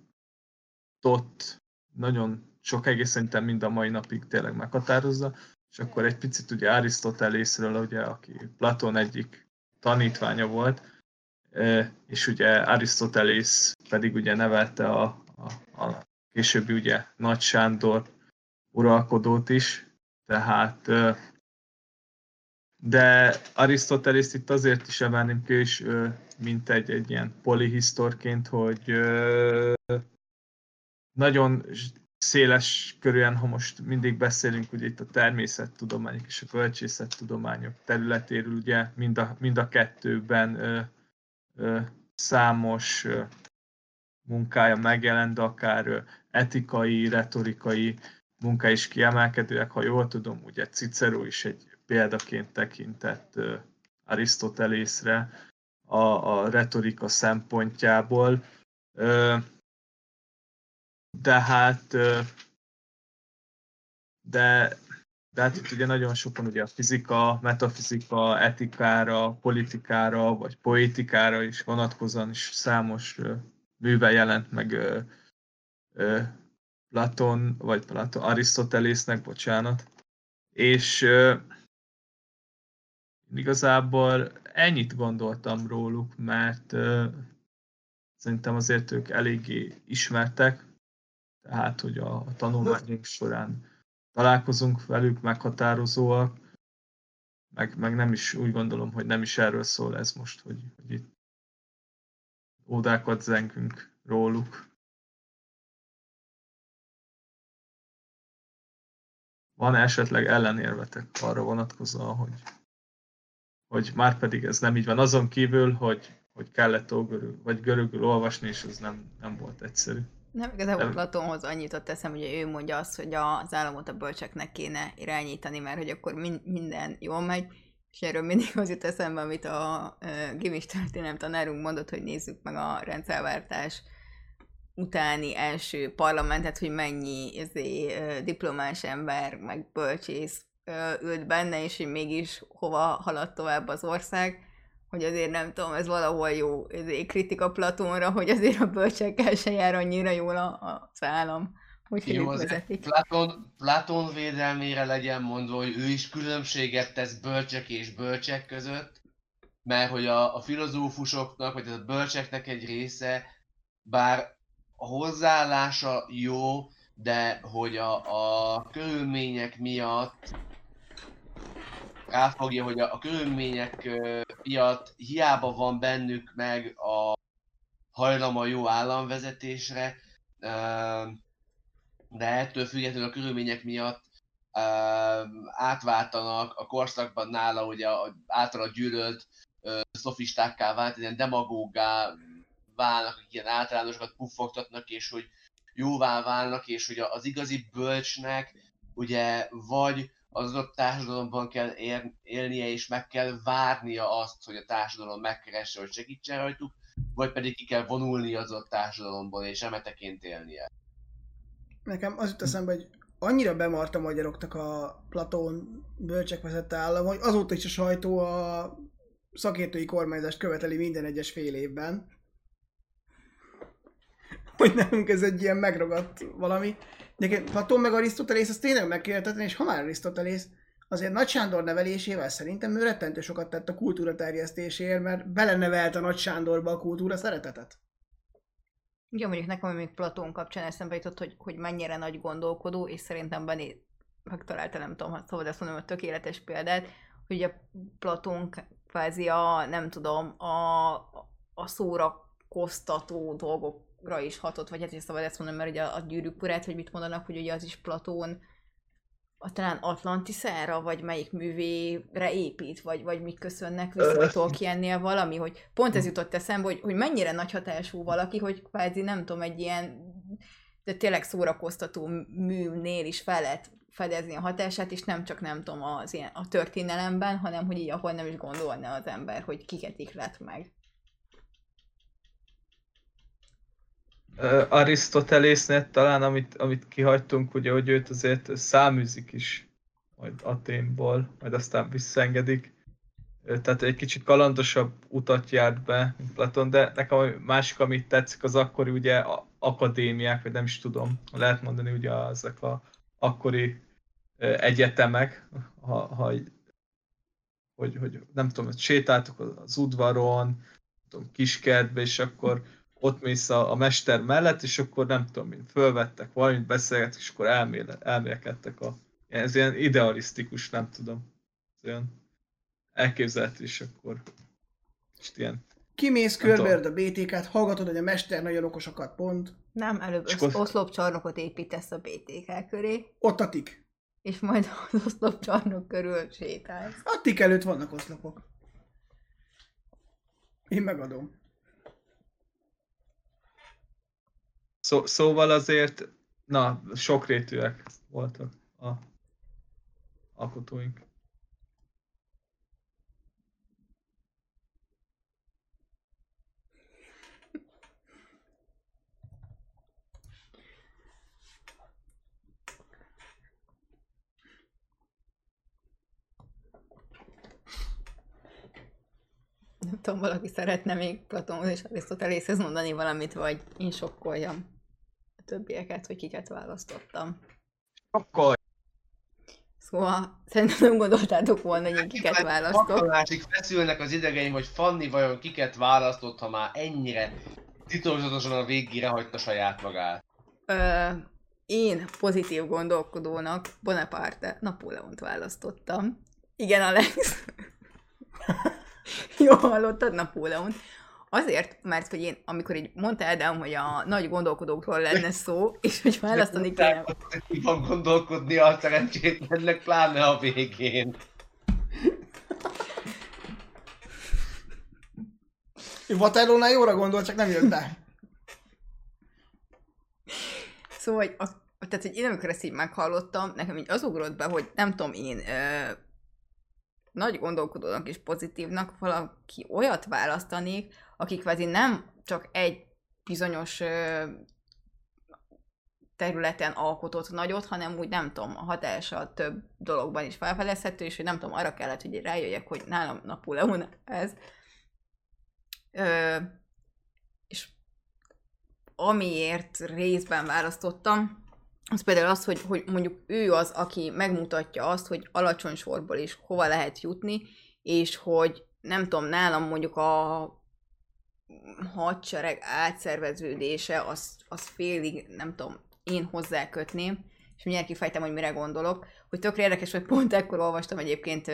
nagyon sok egész szerintem mind a mai napig tényleg meghatározza, és akkor egy picit ugye Arisztotelészről, ugye, aki Platon egyik tanítványa volt, és ugye Arisztotelész pedig ugye nevelte a, a, a későbbi ugye Nagy Sándor uralkodót is, tehát de Arisztotelészt itt azért is emelném ki, és mint egy, egy ilyen polihisztorként, hogy nagyon széles körülön, ha most mindig beszélünk ugye itt a természettudományok és a bölcsészettudományok területéről, ugye mind a, mind a kettőben ö, ö, számos ö, munkája megjelent, de akár ö, etikai, retorikai munka is kiemelkedőek, ha jól tudom, ugye Cicero is egy példaként tekintett Arisztotelészre a, a retorika szempontjából. De hát de, de hát itt ugye nagyon sokan ugye a fizika, metafizika, etikára, politikára, vagy poétikára is vonatkozóan is számos műve jelent meg Platon, vagy Platon, Arisztotelésznek, bocsánat. És igazából ennyit gondoltam róluk, mert szerintem azért ők eléggé ismertek, tehát hogy a, a tanulmányunk során találkozunk velük, meghatározóak, meg, meg nem is úgy gondolom, hogy nem is erről szól ez most, hogy, hogy itt ódákat zengünk róluk. Van esetleg ellenérvetek arra vonatkozóan, hogy, hogy már pedig ez nem így van. Azon kívül, hogy, hogy kellett ógörül, vagy görögül olvasni, és ez nem, nem volt egyszerű. Nem, igazából Platonhoz annyit ott teszem, hogy ő mondja azt, hogy az államot a bölcseknek kéne irányítani, mert hogy akkor minden jól megy, és erről mindig az jut eszembe, amit a uh, Gimis történelem tanárunk mondott, hogy nézzük meg a rendszerváltás utáni első parlamentet, hogy mennyi ezé, uh, diplomás ember, meg bölcsész ült benne, és hogy mégis hova haladt tovább az ország hogy azért nem tudom, ez valahol jó ezért kritika Platónra, hogy azért a bölcsekkel se jár annyira jól a, állam. Hogy jó, vezetik. Platon, Platon védelmére legyen mondva, hogy ő is különbséget tesz bölcsek és bölcsek között, mert hogy a, a filozófusoknak, vagy a bölcseknek egy része, bár a hozzáállása jó, de hogy a, a körülmények miatt ráfogja, hogy a, a körülmények miatt hiába van bennük meg a hajlama jó államvezetésre, de ettől függetlenül a körülmények miatt átváltanak a korszakban nála, ugye általa gyűlölt szofistákká vált, ilyen demagógá válnak, akik ilyen általánosokat puffogtatnak, és hogy jóvá válnak, és hogy az igazi bölcsnek ugye vagy az adott társadalomban kell ér, élnie, és meg kell várnia azt, hogy a társadalom megkeresse, hogy segítsen rajtuk, vagy pedig ki kell vonulni az ott társadalomból, és emeteként élnie. Nekem az jut eszembe, hogy annyira bemart a magyaroknak a Platón bölcsek vezette állam, hogy azóta is a sajtó a szakértői kormányzást követeli minden egyes fél évben. Hogy nekünk ez egy ilyen megragadt valami. De Platón meg Arisztotelész, az tényleg meg kell és ha már Arisztotelész, azért Nagy Sándor nevelésével szerintem ő rettentő sokat tett a kultúra terjesztéséért, mert belenevelt a Nagy Sándorba a kultúra szeretetet. Igen, mondjuk nekem még Platón kapcsán eszembe jutott, hogy, hogy mennyire nagy gondolkodó, és szerintem Benni megtalálta, nem tudom, szabad ezt mondom, a tökéletes példát, hogy a Platón kvázi a, nem tudom, a, a szórakoztató dolgok ra is hatott, vagy hát is szabad ezt mondani, mert ugye a, a gyűrűk urát, hogy mit mondanak, hogy ugye az is Platón a talán Atlantiszára, vagy melyik művére épít, vagy, vagy mik köszönnek vissza Tolkiennél valami, hogy pont ez jutott eszembe, hogy, hogy mennyire nagy hatású valaki, hogy kvázi nem tudom, egy ilyen de tényleg szórakoztató műnél is fel lehet fedezni a hatását, és nem csak nem tudom az ilyen, a történelemben, hanem hogy így ahol nem is gondolna az ember, hogy kiket lett meg. Uh, Arisztotelésznél talán, amit, amit kihagytunk, ugye, hogy őt azért száműzik is majd Aténból, majd aztán visszaengedik. Tehát egy kicsit kalandosabb utat járt be, mint Platon, de nekem a másik, amit tetszik, az akkori ugye akadémiák, vagy nem is tudom, lehet mondani ugye ezek a akkori egyetemek, ha, ha hogy, hogy nem tudom, hogy sétáltok az udvaron, tudom, kiskertbe, és akkor ott mész a, a mester mellett, és akkor nem tudom, mint fölvettek valamit, beszélgetek, és akkor elméle, elmélkedtek a... Ez ilyen idealisztikus, nem tudom. Ez olyan elképzelhető, és akkor... És ilyen... Kimész, körberd a BTK-t, hallgatod, hogy a mester nagyon okosokat pont. Nem, előbb akkor- oszlopcsarnokot építesz a BTK köré, Ott a tik. és majd az oszlopcsarnok körül sétálsz. A tik előtt vannak oszlopok. Én megadom. Szó, szóval azért, na, sokrétűek voltak a alkotóink. Nem tudom, valaki szeretne még Platonhoz és Arisztotelészhez mondani valamit, vagy én sokkoljam többieket, hogy kiket választottam. Akkor Szóval szerintem nem gondoltátok volna, hogy én kiket választok. Másik feszülnek az idegeim, hogy Fanni vajon kiket választott, ha már ennyire titokzatosan a végére hagyta saját magát. Ö, én pozitív gondolkodónak Bonaparte Napóleont választottam. Igen, Alex. Jó hallottad Napóleont. Azért, mert hogy én, amikor így mondtál, Ádám, hogy a nagy gondolkodókról lenne szó, és hogy választani kéne. Ki van gondolkodni a szerencsétlennek, pláne a végén. Waterloo-nál jóra gondol, csak nem jött be. Szóval, hogy, a, tehát, hogy én amikor ezt így meghallottam, nekem így az ugrott be, hogy nem tudom én, ö, nagy gondolkodónak és pozitívnak valaki olyat választanék, akik kvázi nem csak egy bizonyos területen alkotott nagyot, hanem úgy nem tudom, a hatása több dologban is felfedezhető, és hogy nem tudom, arra kellett, hogy rájöjjek, hogy nálam Napóleon ez. Ö, és amiért részben választottam, az például az, hogy, hogy mondjuk ő az, aki megmutatja azt, hogy alacsony sorból is hova lehet jutni, és hogy nem tudom, nálam mondjuk a hadsereg átszerveződése, az, az félig, nem tudom, én hozzákötném, és mindjárt kifejtem, hogy mire gondolok, hogy tökre érdekes, hogy pont ekkor olvastam egyébként ö,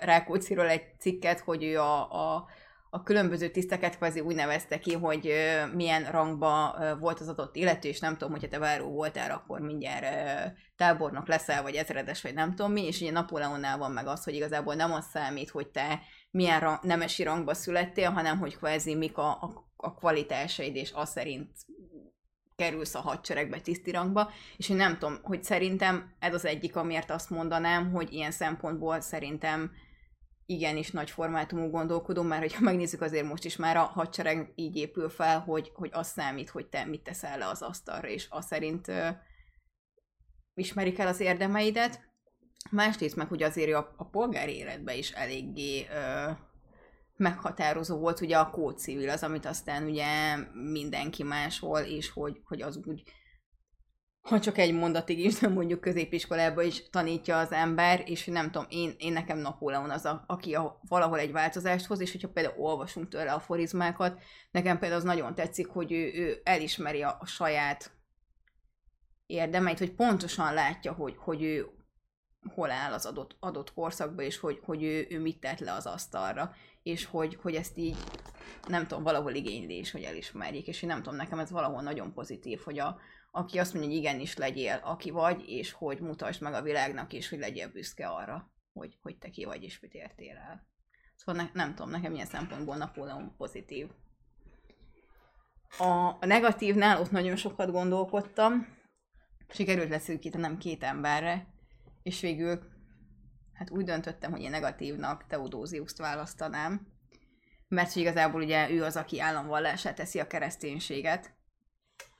Rákócziról egy cikket, hogy ő a, a a különböző tiszteket kvázi úgy nevezte ki, hogy milyen rangba volt az adott illető, és nem tudom, hogyha te váró voltál, akkor mindjárt tábornok leszel, vagy ezredes, vagy nem tudom mi, és ugye Napóleonnál van meg az, hogy igazából nem az számít, hogy te milyen rang, nemesi rangba születtél, hanem hogy kvázi mik a, a, a kvalitásaid, és az szerint kerülsz a hadseregbe tiszti rangba, és hogy nem tudom, hogy szerintem ez az egyik, amiért azt mondanám, hogy ilyen szempontból szerintem igenis nagy formátumú gondolkodó, mert hogyha megnézzük azért most is már a hadsereg így épül fel, hogy, hogy az számít, hogy te mit teszel le az asztalra, és az szerint ö, ismerik el az érdemeidet. Másrészt meg ugye azért a, a polgári életben is eléggé ö, meghatározó volt ugye a kódcivil, az, amit aztán ugye mindenki máshol, és hogy, hogy az úgy ha csak egy mondatig is, de mondjuk középiskolában is tanítja az ember, és nem tudom, én, én nekem Napóleon az, a, aki a, valahol egy változást hoz, és hogyha például olvasunk tőle a forizmákat, nekem például az nagyon tetszik, hogy ő, ő elismeri a, a saját érdemeit, hogy pontosan látja, hogy, hogy ő hol áll az adott, adott korszakban, és hogy, hogy ő, ő mit tett le az asztalra, és hogy, hogy ezt így, nem tudom, valahol igényli is, hogy elismerjék, és én nem tudom, nekem ez valahol nagyon pozitív, hogy a, aki azt mondja, hogy igenis legyél, aki vagy, és hogy mutasd meg a világnak is, hogy legyél büszke arra, hogy, hogy te ki vagy, és mit értél el. Szóval ne, nem tudom, nekem ilyen szempontból Napóleon pozitív. A, negatívnál ott nagyon sokat gondolkodtam, sikerült leszűkítenem két emberre, és végül hát úgy döntöttem, hogy én negatívnak Teodóziuszt választanám, mert igazából ugye ő az, aki államvallását teszi a kereszténységet,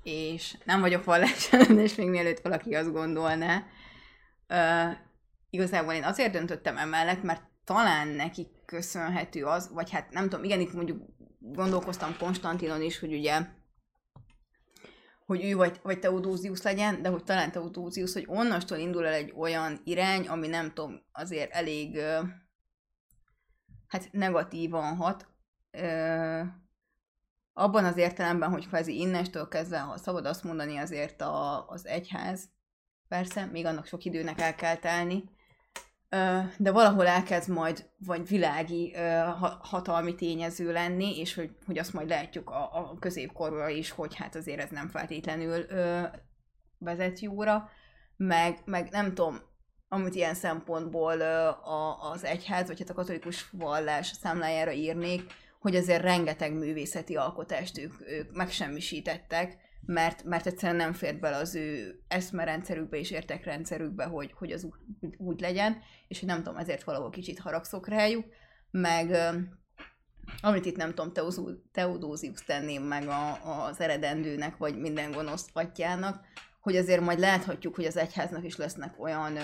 és nem vagyok vallásellenes, még mielőtt valaki azt gondolná. Uh, igazából én azért döntöttem emellett, mert talán nekik köszönhető az, vagy hát nem tudom, igen, itt mondjuk gondolkoztam Konstantinon is, hogy ugye hogy ő vagy, vagy Teodózius legyen, de hogy talán Teodózius, hogy onnastól indul el egy olyan irány, ami nem tudom, azért elég hát negatívan hat. Abban az értelemben, hogy kvázi innestől kezdve, ha szabad azt mondani, azért a, az egyház, persze, még annak sok időnek el kell telni, de valahol elkezd majd vagy világi hatalmi tényező lenni, és hogy, hogy azt majd látjuk a, a középkorra is, hogy hát azért ez nem feltétlenül vezet jóra, meg, meg nem tudom, amit ilyen szempontból a, az egyház, vagy hát a katolikus vallás számlájára írnék, hogy azért rengeteg művészeti alkotást ők, ők megsemmisítettek, mert, mert egyszerűen nem fért bele az ő eszmerendszerükbe és értekrendszerükbe, hogy, hogy az úgy, úgy legyen, és hogy nem tudom, ezért valahol kicsit haragszok rájuk, meg amit itt nem tudom, Teodózius tenném meg a, az eredendőnek, vagy minden gonosz atyának, hogy azért majd láthatjuk, hogy az egyháznak is lesznek olyan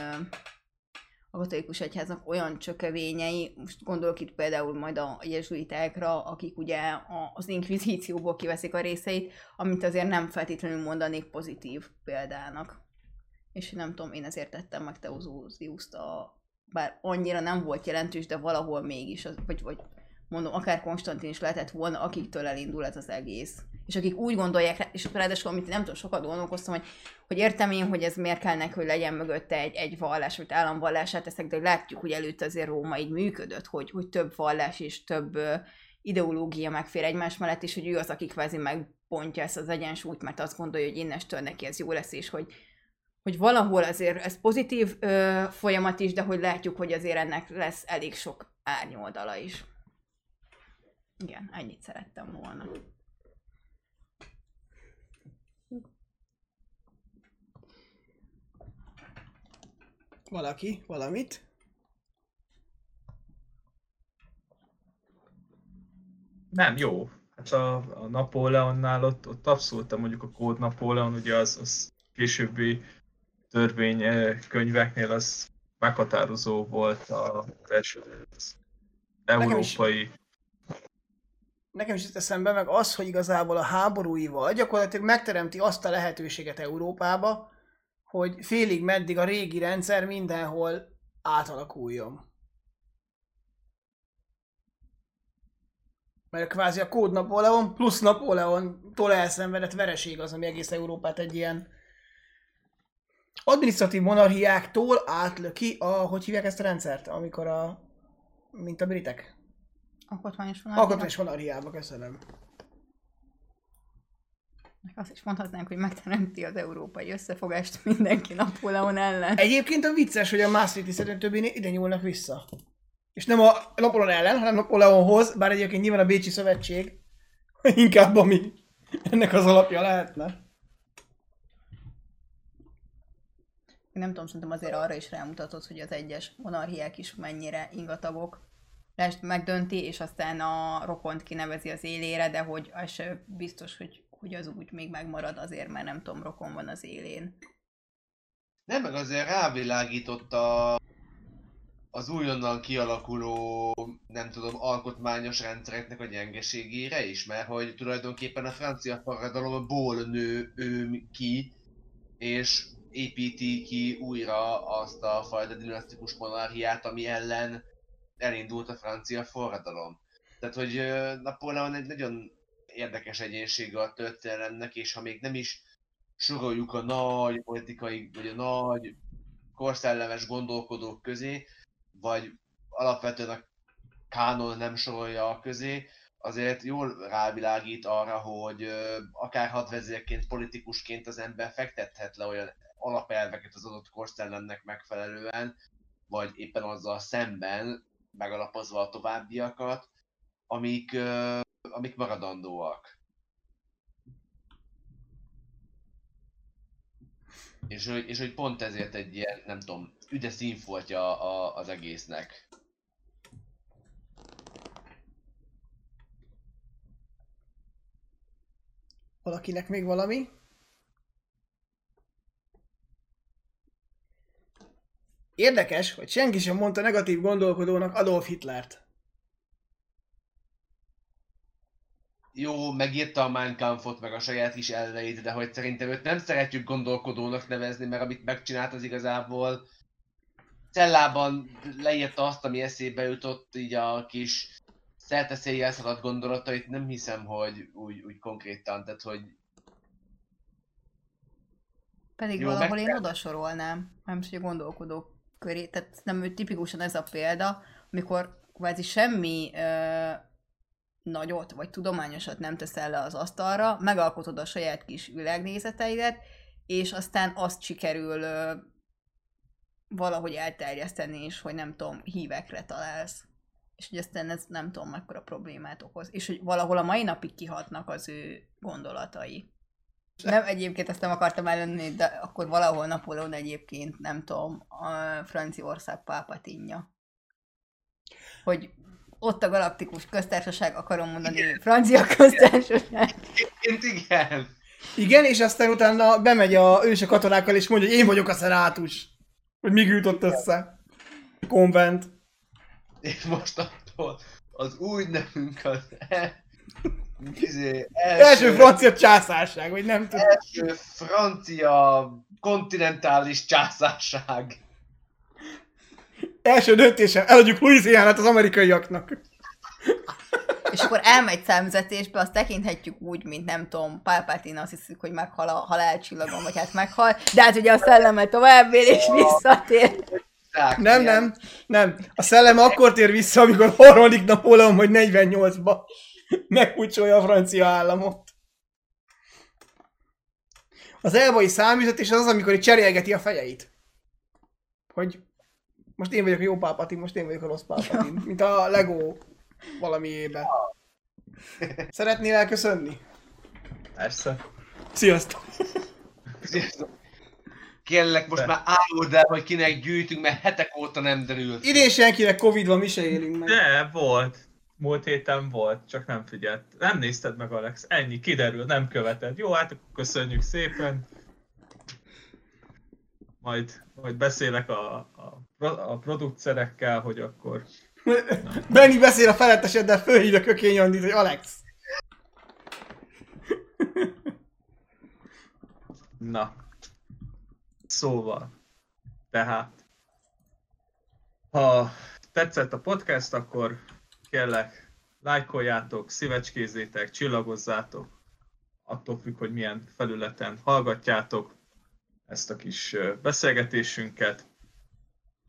a katolikus egyháznak olyan csökevényei, most gondolok itt például majd a jezsuitákra, akik ugye az inkvizícióból kiveszik a részeit, amit azért nem feltétlenül mondanék pozitív példának. És nem tudom, én ezért tettem meg Teozóziuszt, a, bár annyira nem volt jelentős, de valahol mégis, vagy, vagy mondom, akár Konstantin is lehetett volna, akiktől elindul ez az egész. És akik úgy gondolják, és ráadásul, amit nem tudom, sokat gondolkoztam, hogy, hogy értem én, hogy ez miért kell neki, hogy legyen mögötte egy, egy vallás, vagy államvallását teszek, de látjuk, hogy előtte azért Róma így működött, hogy, hogy több vallás és több ideológia megfér egymás mellett, és hogy ő az, aki kvázi megpontja ezt az egyensúlyt, mert azt gondolja, hogy innestől neki ez jó lesz, és hogy, hogy valahol azért ez pozitív ö, folyamat is, de hogy látjuk, hogy azért ennek lesz elég sok árnyoldala is. Igen, ennyit szerettem volna. Valaki, valamit? Nem, jó. Hát a, a Napóleonnál ott, ott abszolút mondjuk a kód Napóleon, ugye az, az későbbi törvénykönyveknél az meghatározó volt a első európai nekem is jut eszembe meg az, hogy igazából a háborúival gyakorlatilag megteremti azt a lehetőséget Európába, hogy félig meddig a régi rendszer mindenhol átalakuljon. Mert kvázi a kód Napóleon plusz Napóleontól elszenvedett vereség az, ami egész Európát egy ilyen adminisztratív monarchiáktól átlöki a, hogy hívják ezt a rendszert, amikor a, mint a britek. Alkotmányos monarchiába. Alkotmányos monarchiába, köszönöm. Azt is mondhatnánk, hogy megteremti az európai összefogást mindenki Napóleon ellen. Egyébként a vicces, hogy a Maastrichti többi ide nyúlnak vissza. És nem a Napóleon ellen, hanem Napóleonhoz, bár egyébként nyilván a Bécsi Szövetség inkább ami ennek az alapja lehetne. Nem tudom, szerintem azért arra is rámutatott, hogy az egyes monarchiák is mennyire ingatagok, lest megdönti, és aztán a rokont kinevezi az élére, de hogy az biztos, hogy, hogy az úgy még megmarad azért, mert nem tudom, rokon van az élén. Nem, meg azért rávilágított a, az újonnan kialakuló, nem tudom, alkotmányos rendszereknek a gyengeségére is, mert hogy tulajdonképpen a francia forradalomból nő ő ki, és építi ki újra azt a fajta dinasztikus monarchiát, ami ellen elindult a francia forradalom. Tehát, hogy Napóleon egy nagyon érdekes egyénsége a történelemnek, és ha még nem is soroljuk a nagy politikai, vagy a nagy korszellemes gondolkodók közé, vagy alapvetően a kánon nem sorolja a közé, azért jól rávilágít arra, hogy akár hadvezérként, politikusként az ember fektethet le olyan alapelveket az adott korszellemnek megfelelően, vagy éppen azzal szemben, megalapozva a továbbiakat, amik, amik maradandóak. És hogy, és hogy pont ezért egy ilyen, nem tudom, üde színfoltja a, az egésznek. Valakinek még valami? Érdekes, hogy senki sem mondta negatív gondolkodónak Adolf Hitlert. Jó, megírta a Mein Kampfot, meg a saját kis elveit, de hogy szerintem őt nem szeretjük gondolkodónak nevezni, mert amit megcsinált az igazából cellában leírta azt, ami eszébe jutott, így a kis szerteszélye elszaladt gondolatait, nem hiszem, hogy úgy, úgy konkrétan, tehát hogy Pedig Jó, valahol meg én kell. oda sorolnám, nem is, hogy a gondolkodók köré, tehát nem ő tipikusan ez a példa, amikor kvázi semmi ö, nagyot vagy tudományosat nem teszel le az asztalra, megalkotod a saját kis világnézeteidet, és aztán azt sikerül ö, valahogy elterjeszteni, és hogy nem tudom, hívekre találsz. És hogy aztán ez nem tudom, mekkora problémát okoz. És hogy valahol a mai napig kihatnak az ő gondolatai. Nem, egyébként ezt nem akartam ellenni, de akkor valahol Napóleon egyébként, nem tudom, a Franciaország pápatinja. Hogy ott a galaktikus köztársaság, akarom mondani, francia köztársaság. Egyébként igen. Igen, és aztán utána bemegy a ős a katonákkal, és mondja, hogy én vagyok a szenátus. Hogy mi gyűjtött össze. Konvent. És most attól az új nevünk az e, izé, Első francia császárság, vagy nem tudom. első francia kontinentális császárság. Első döntésem, eladjuk Louisianát az amerikaiaknak. És akkor elmegy számüzetésbe, azt tekinthetjük úgy, mint nem tudom, Palpatine azt hiszik, hogy meghal a halálcsillagon, vagy hát meghal, de hát ugye a szelleme tovább él és visszatér. Nem, nem, nem. A szellem akkor tér vissza, amikor harmadik Napóleon, hogy 48-ba megpucsolja a francia államot. Az elvai számüzetés az az, amikor cserélgeti a fejeit. Hogy most én vagyok a jó pápatin, most én vagyok a rossz pápatin. Mint a Lego valamiébe. Szeretnél elköszönni? Persze. Sziasztok! Kérlek, most már állod el, hogy kinek gyűjtünk, mert hetek óta nem derült. Idén senkinek Covid van, mi se élünk meg. De, volt. Múlt héten volt, csak nem figyelt. Nem nézted meg, Alex. Ennyi, kiderül, nem követed. Jó, hát akkor köszönjük szépen. Majd, majd beszélek a, a, a producerekkel, hogy akkor Benni beszél a feletteseddel, fölhívja Kökény Andit, hogy Alex. Na. Szóval. Tehát. Ha tetszett a podcast, akkor kérlek, lájkoljátok, szívecskézzétek, csillagozzátok. Attól függ, hogy milyen felületen hallgatjátok ezt a kis beszélgetésünket.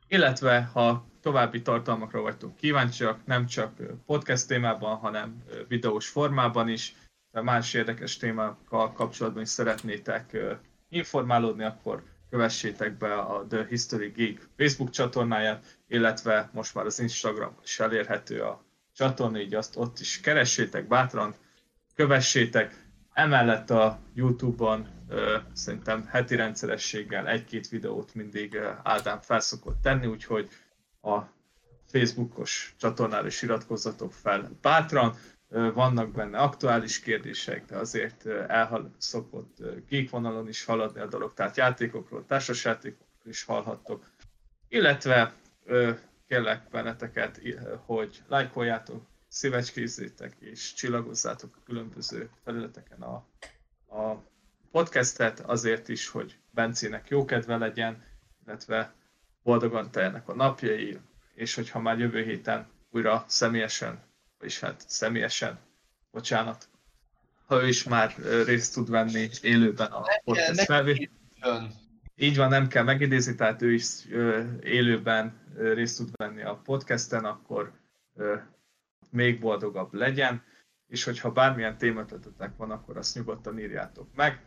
Illetve, ha további tartalmakra vagytok kíváncsiak, nem csak podcast témában, hanem videós formában is, de más érdekes témákkal kapcsolatban is szeretnétek informálódni, akkor kövessétek be a The History Geek Facebook csatornáját, illetve most már az Instagram is elérhető a csatorna, így azt ott is keressétek bátran, kövessétek. Emellett a Youtube-on szerintem heti rendszerességgel egy-két videót mindig Ádám felszokott tenni, úgyhogy a Facebookos csatornára is iratkozzatok fel bátran. Vannak benne aktuális kérdések, de azért elhal szokott geek vonalon is haladni a dolog, tehát játékokról, társasjátékokról is hallhattok. Illetve kérlek benneteket, hogy lájkoljátok, szívecskézzétek és csillagozzátok a különböző felületeken a, a podcastet azért is, hogy Bencének jó kedve legyen, illetve boldogan teljenek a napjai, és hogyha már jövő héten újra személyesen, vagyis hát személyesen, bocsánat, ha ő is már részt tud venni élőben a podcast neki felvé. Ön. Így van, nem kell megidézni, tehát ő is élőben részt tud venni a podcasten, akkor még boldogabb legyen, és hogyha bármilyen tématötetek van, akkor azt nyugodtan írjátok meg,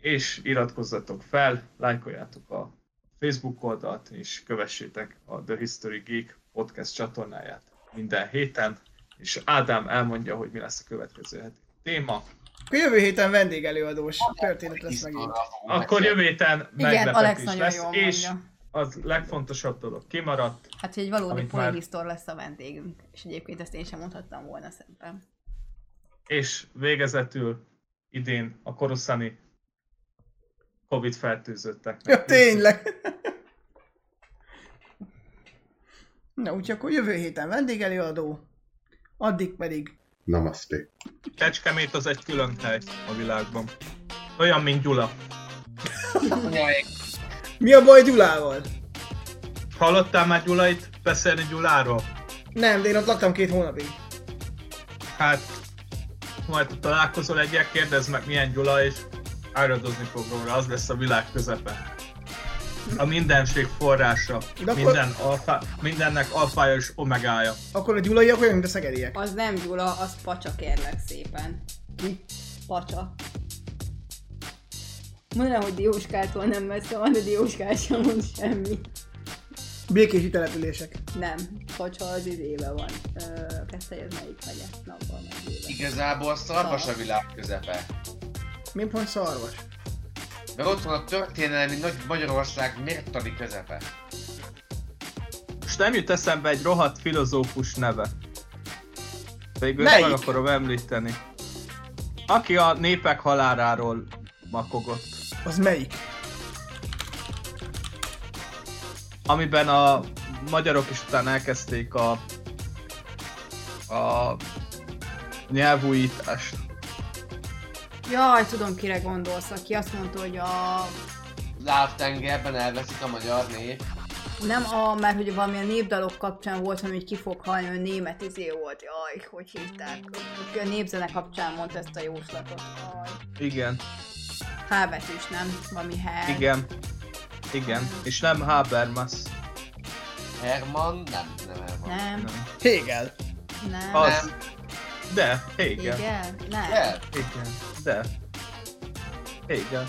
és iratkozzatok fel, lájkoljátok a Facebook oldalt, és kövessétek a The History Geek podcast csatornáját minden héten, és Ádám elmondja, hogy mi lesz a következő heti téma. Akkor jövő héten vendégelőadós történet lesz megint. Akkor jövő héten Igen, Alex meglepetés nagyon lesz, jól és mondja. az legfontosabb dolog kimaradt, Hát, hogy egy valódi Amit már- lesz a vendégünk. És egyébként ezt én sem mondhattam volna szerintem. és végezetül idén a koroszani Covid fertőzöttek. Ja, tényleg. Na, úgyhogy akkor jövő héten vendégelőadó, addig pedig Namaste. Kecskemét az egy külön hely a világban. Olyan, mint Gyula. Mi a baj Gyulával? Hallottál már Gyulait beszélni Gyuláról? Nem, de én ott laktam két hónapig. Hát, majd ha találkozol egyet, kérdezd meg milyen Gyula, és áradozni fog róla, az lesz a világ közepe. A mindenség forrása. De akkor- Minden alfa, mindennek alfája és omegája. Akkor a gyulaiak olyan, mint a szegediek. Az nem Gyula, az Pacsa kérlek szépen. Ki? Pacsa. Mondanám, hogy Dióskától nem messze van, de Dióskát sem mond semmi. Békési települések. Nem, Pacsa az idébe van. Keszthely az melyik megye? Napban megyébe. igazából szarvas a világ közepe. Mi pont szarvas? Mert ott van a történelmi nagy Magyarország mértani közepe. És nem jut eszembe egy rohadt filozófus neve. Pedig őt meg akarom említeni. Aki a népek haláláról makogott. Az melyik? Amiben a magyarok is után elkezdték a a nyelvújítást. Jaj, tudom kire gondolsz, aki azt mondta, hogy a... Lávtengerben elveszik a magyar nép. Nem a, mert hogy valamilyen népdalok kapcsán volt, ami hogy ki fog halni, hogy német izé volt. Jaj, hogy hívták? A népzene kapcsán mondta ezt a jóslatot. Jaj. Igen, H betűs, nem? Valami H. igen. Igen. És nem Habermas. Herman? Nem, nem Herman. Nem, Nem. Hegel. nem. Az. De, igen. Igen? Nem. El. Igen. De. Igen.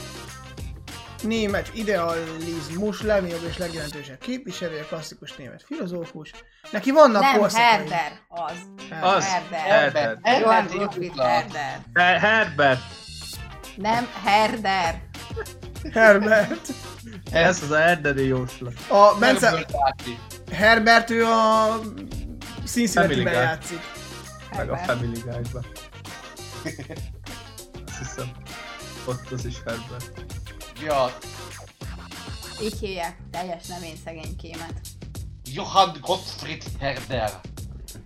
Német idealizmus legnagyobb és legjelentősebb képviselője, klasszikus német filozófus. Neki vannak Nem, korszakai. Herder az. Az. Herder. Herder. Herder. He- Herbert. Nem, Herder. Herbert. Ez az a Herderi jóslat. A Bence, Herbert ő a Guy. játszik. Meg a. Family Guy-ba. Azt hiszem. Ott az is Herbert. Ja, Így hívják, teljes nevén szegénykémet. Johann Gottfried Herder.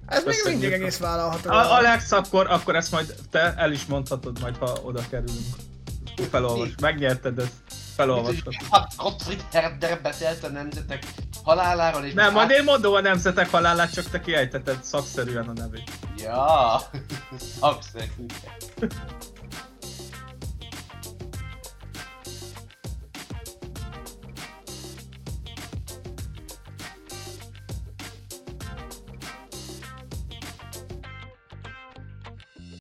Ez még mindig egész vállalható. A- Alex, akkor, akkor ezt majd te el is mondhatod majd, ha oda kerülünk. Felolvas. Megnyerted ezt. Felolvashatod. Johann Gottfried beszélt a nemzetek haláláról és... Nem, majd én mondom a nemzetek halálát, csak te kiejteted szakszerűen a nevét. Ja, szakszerű.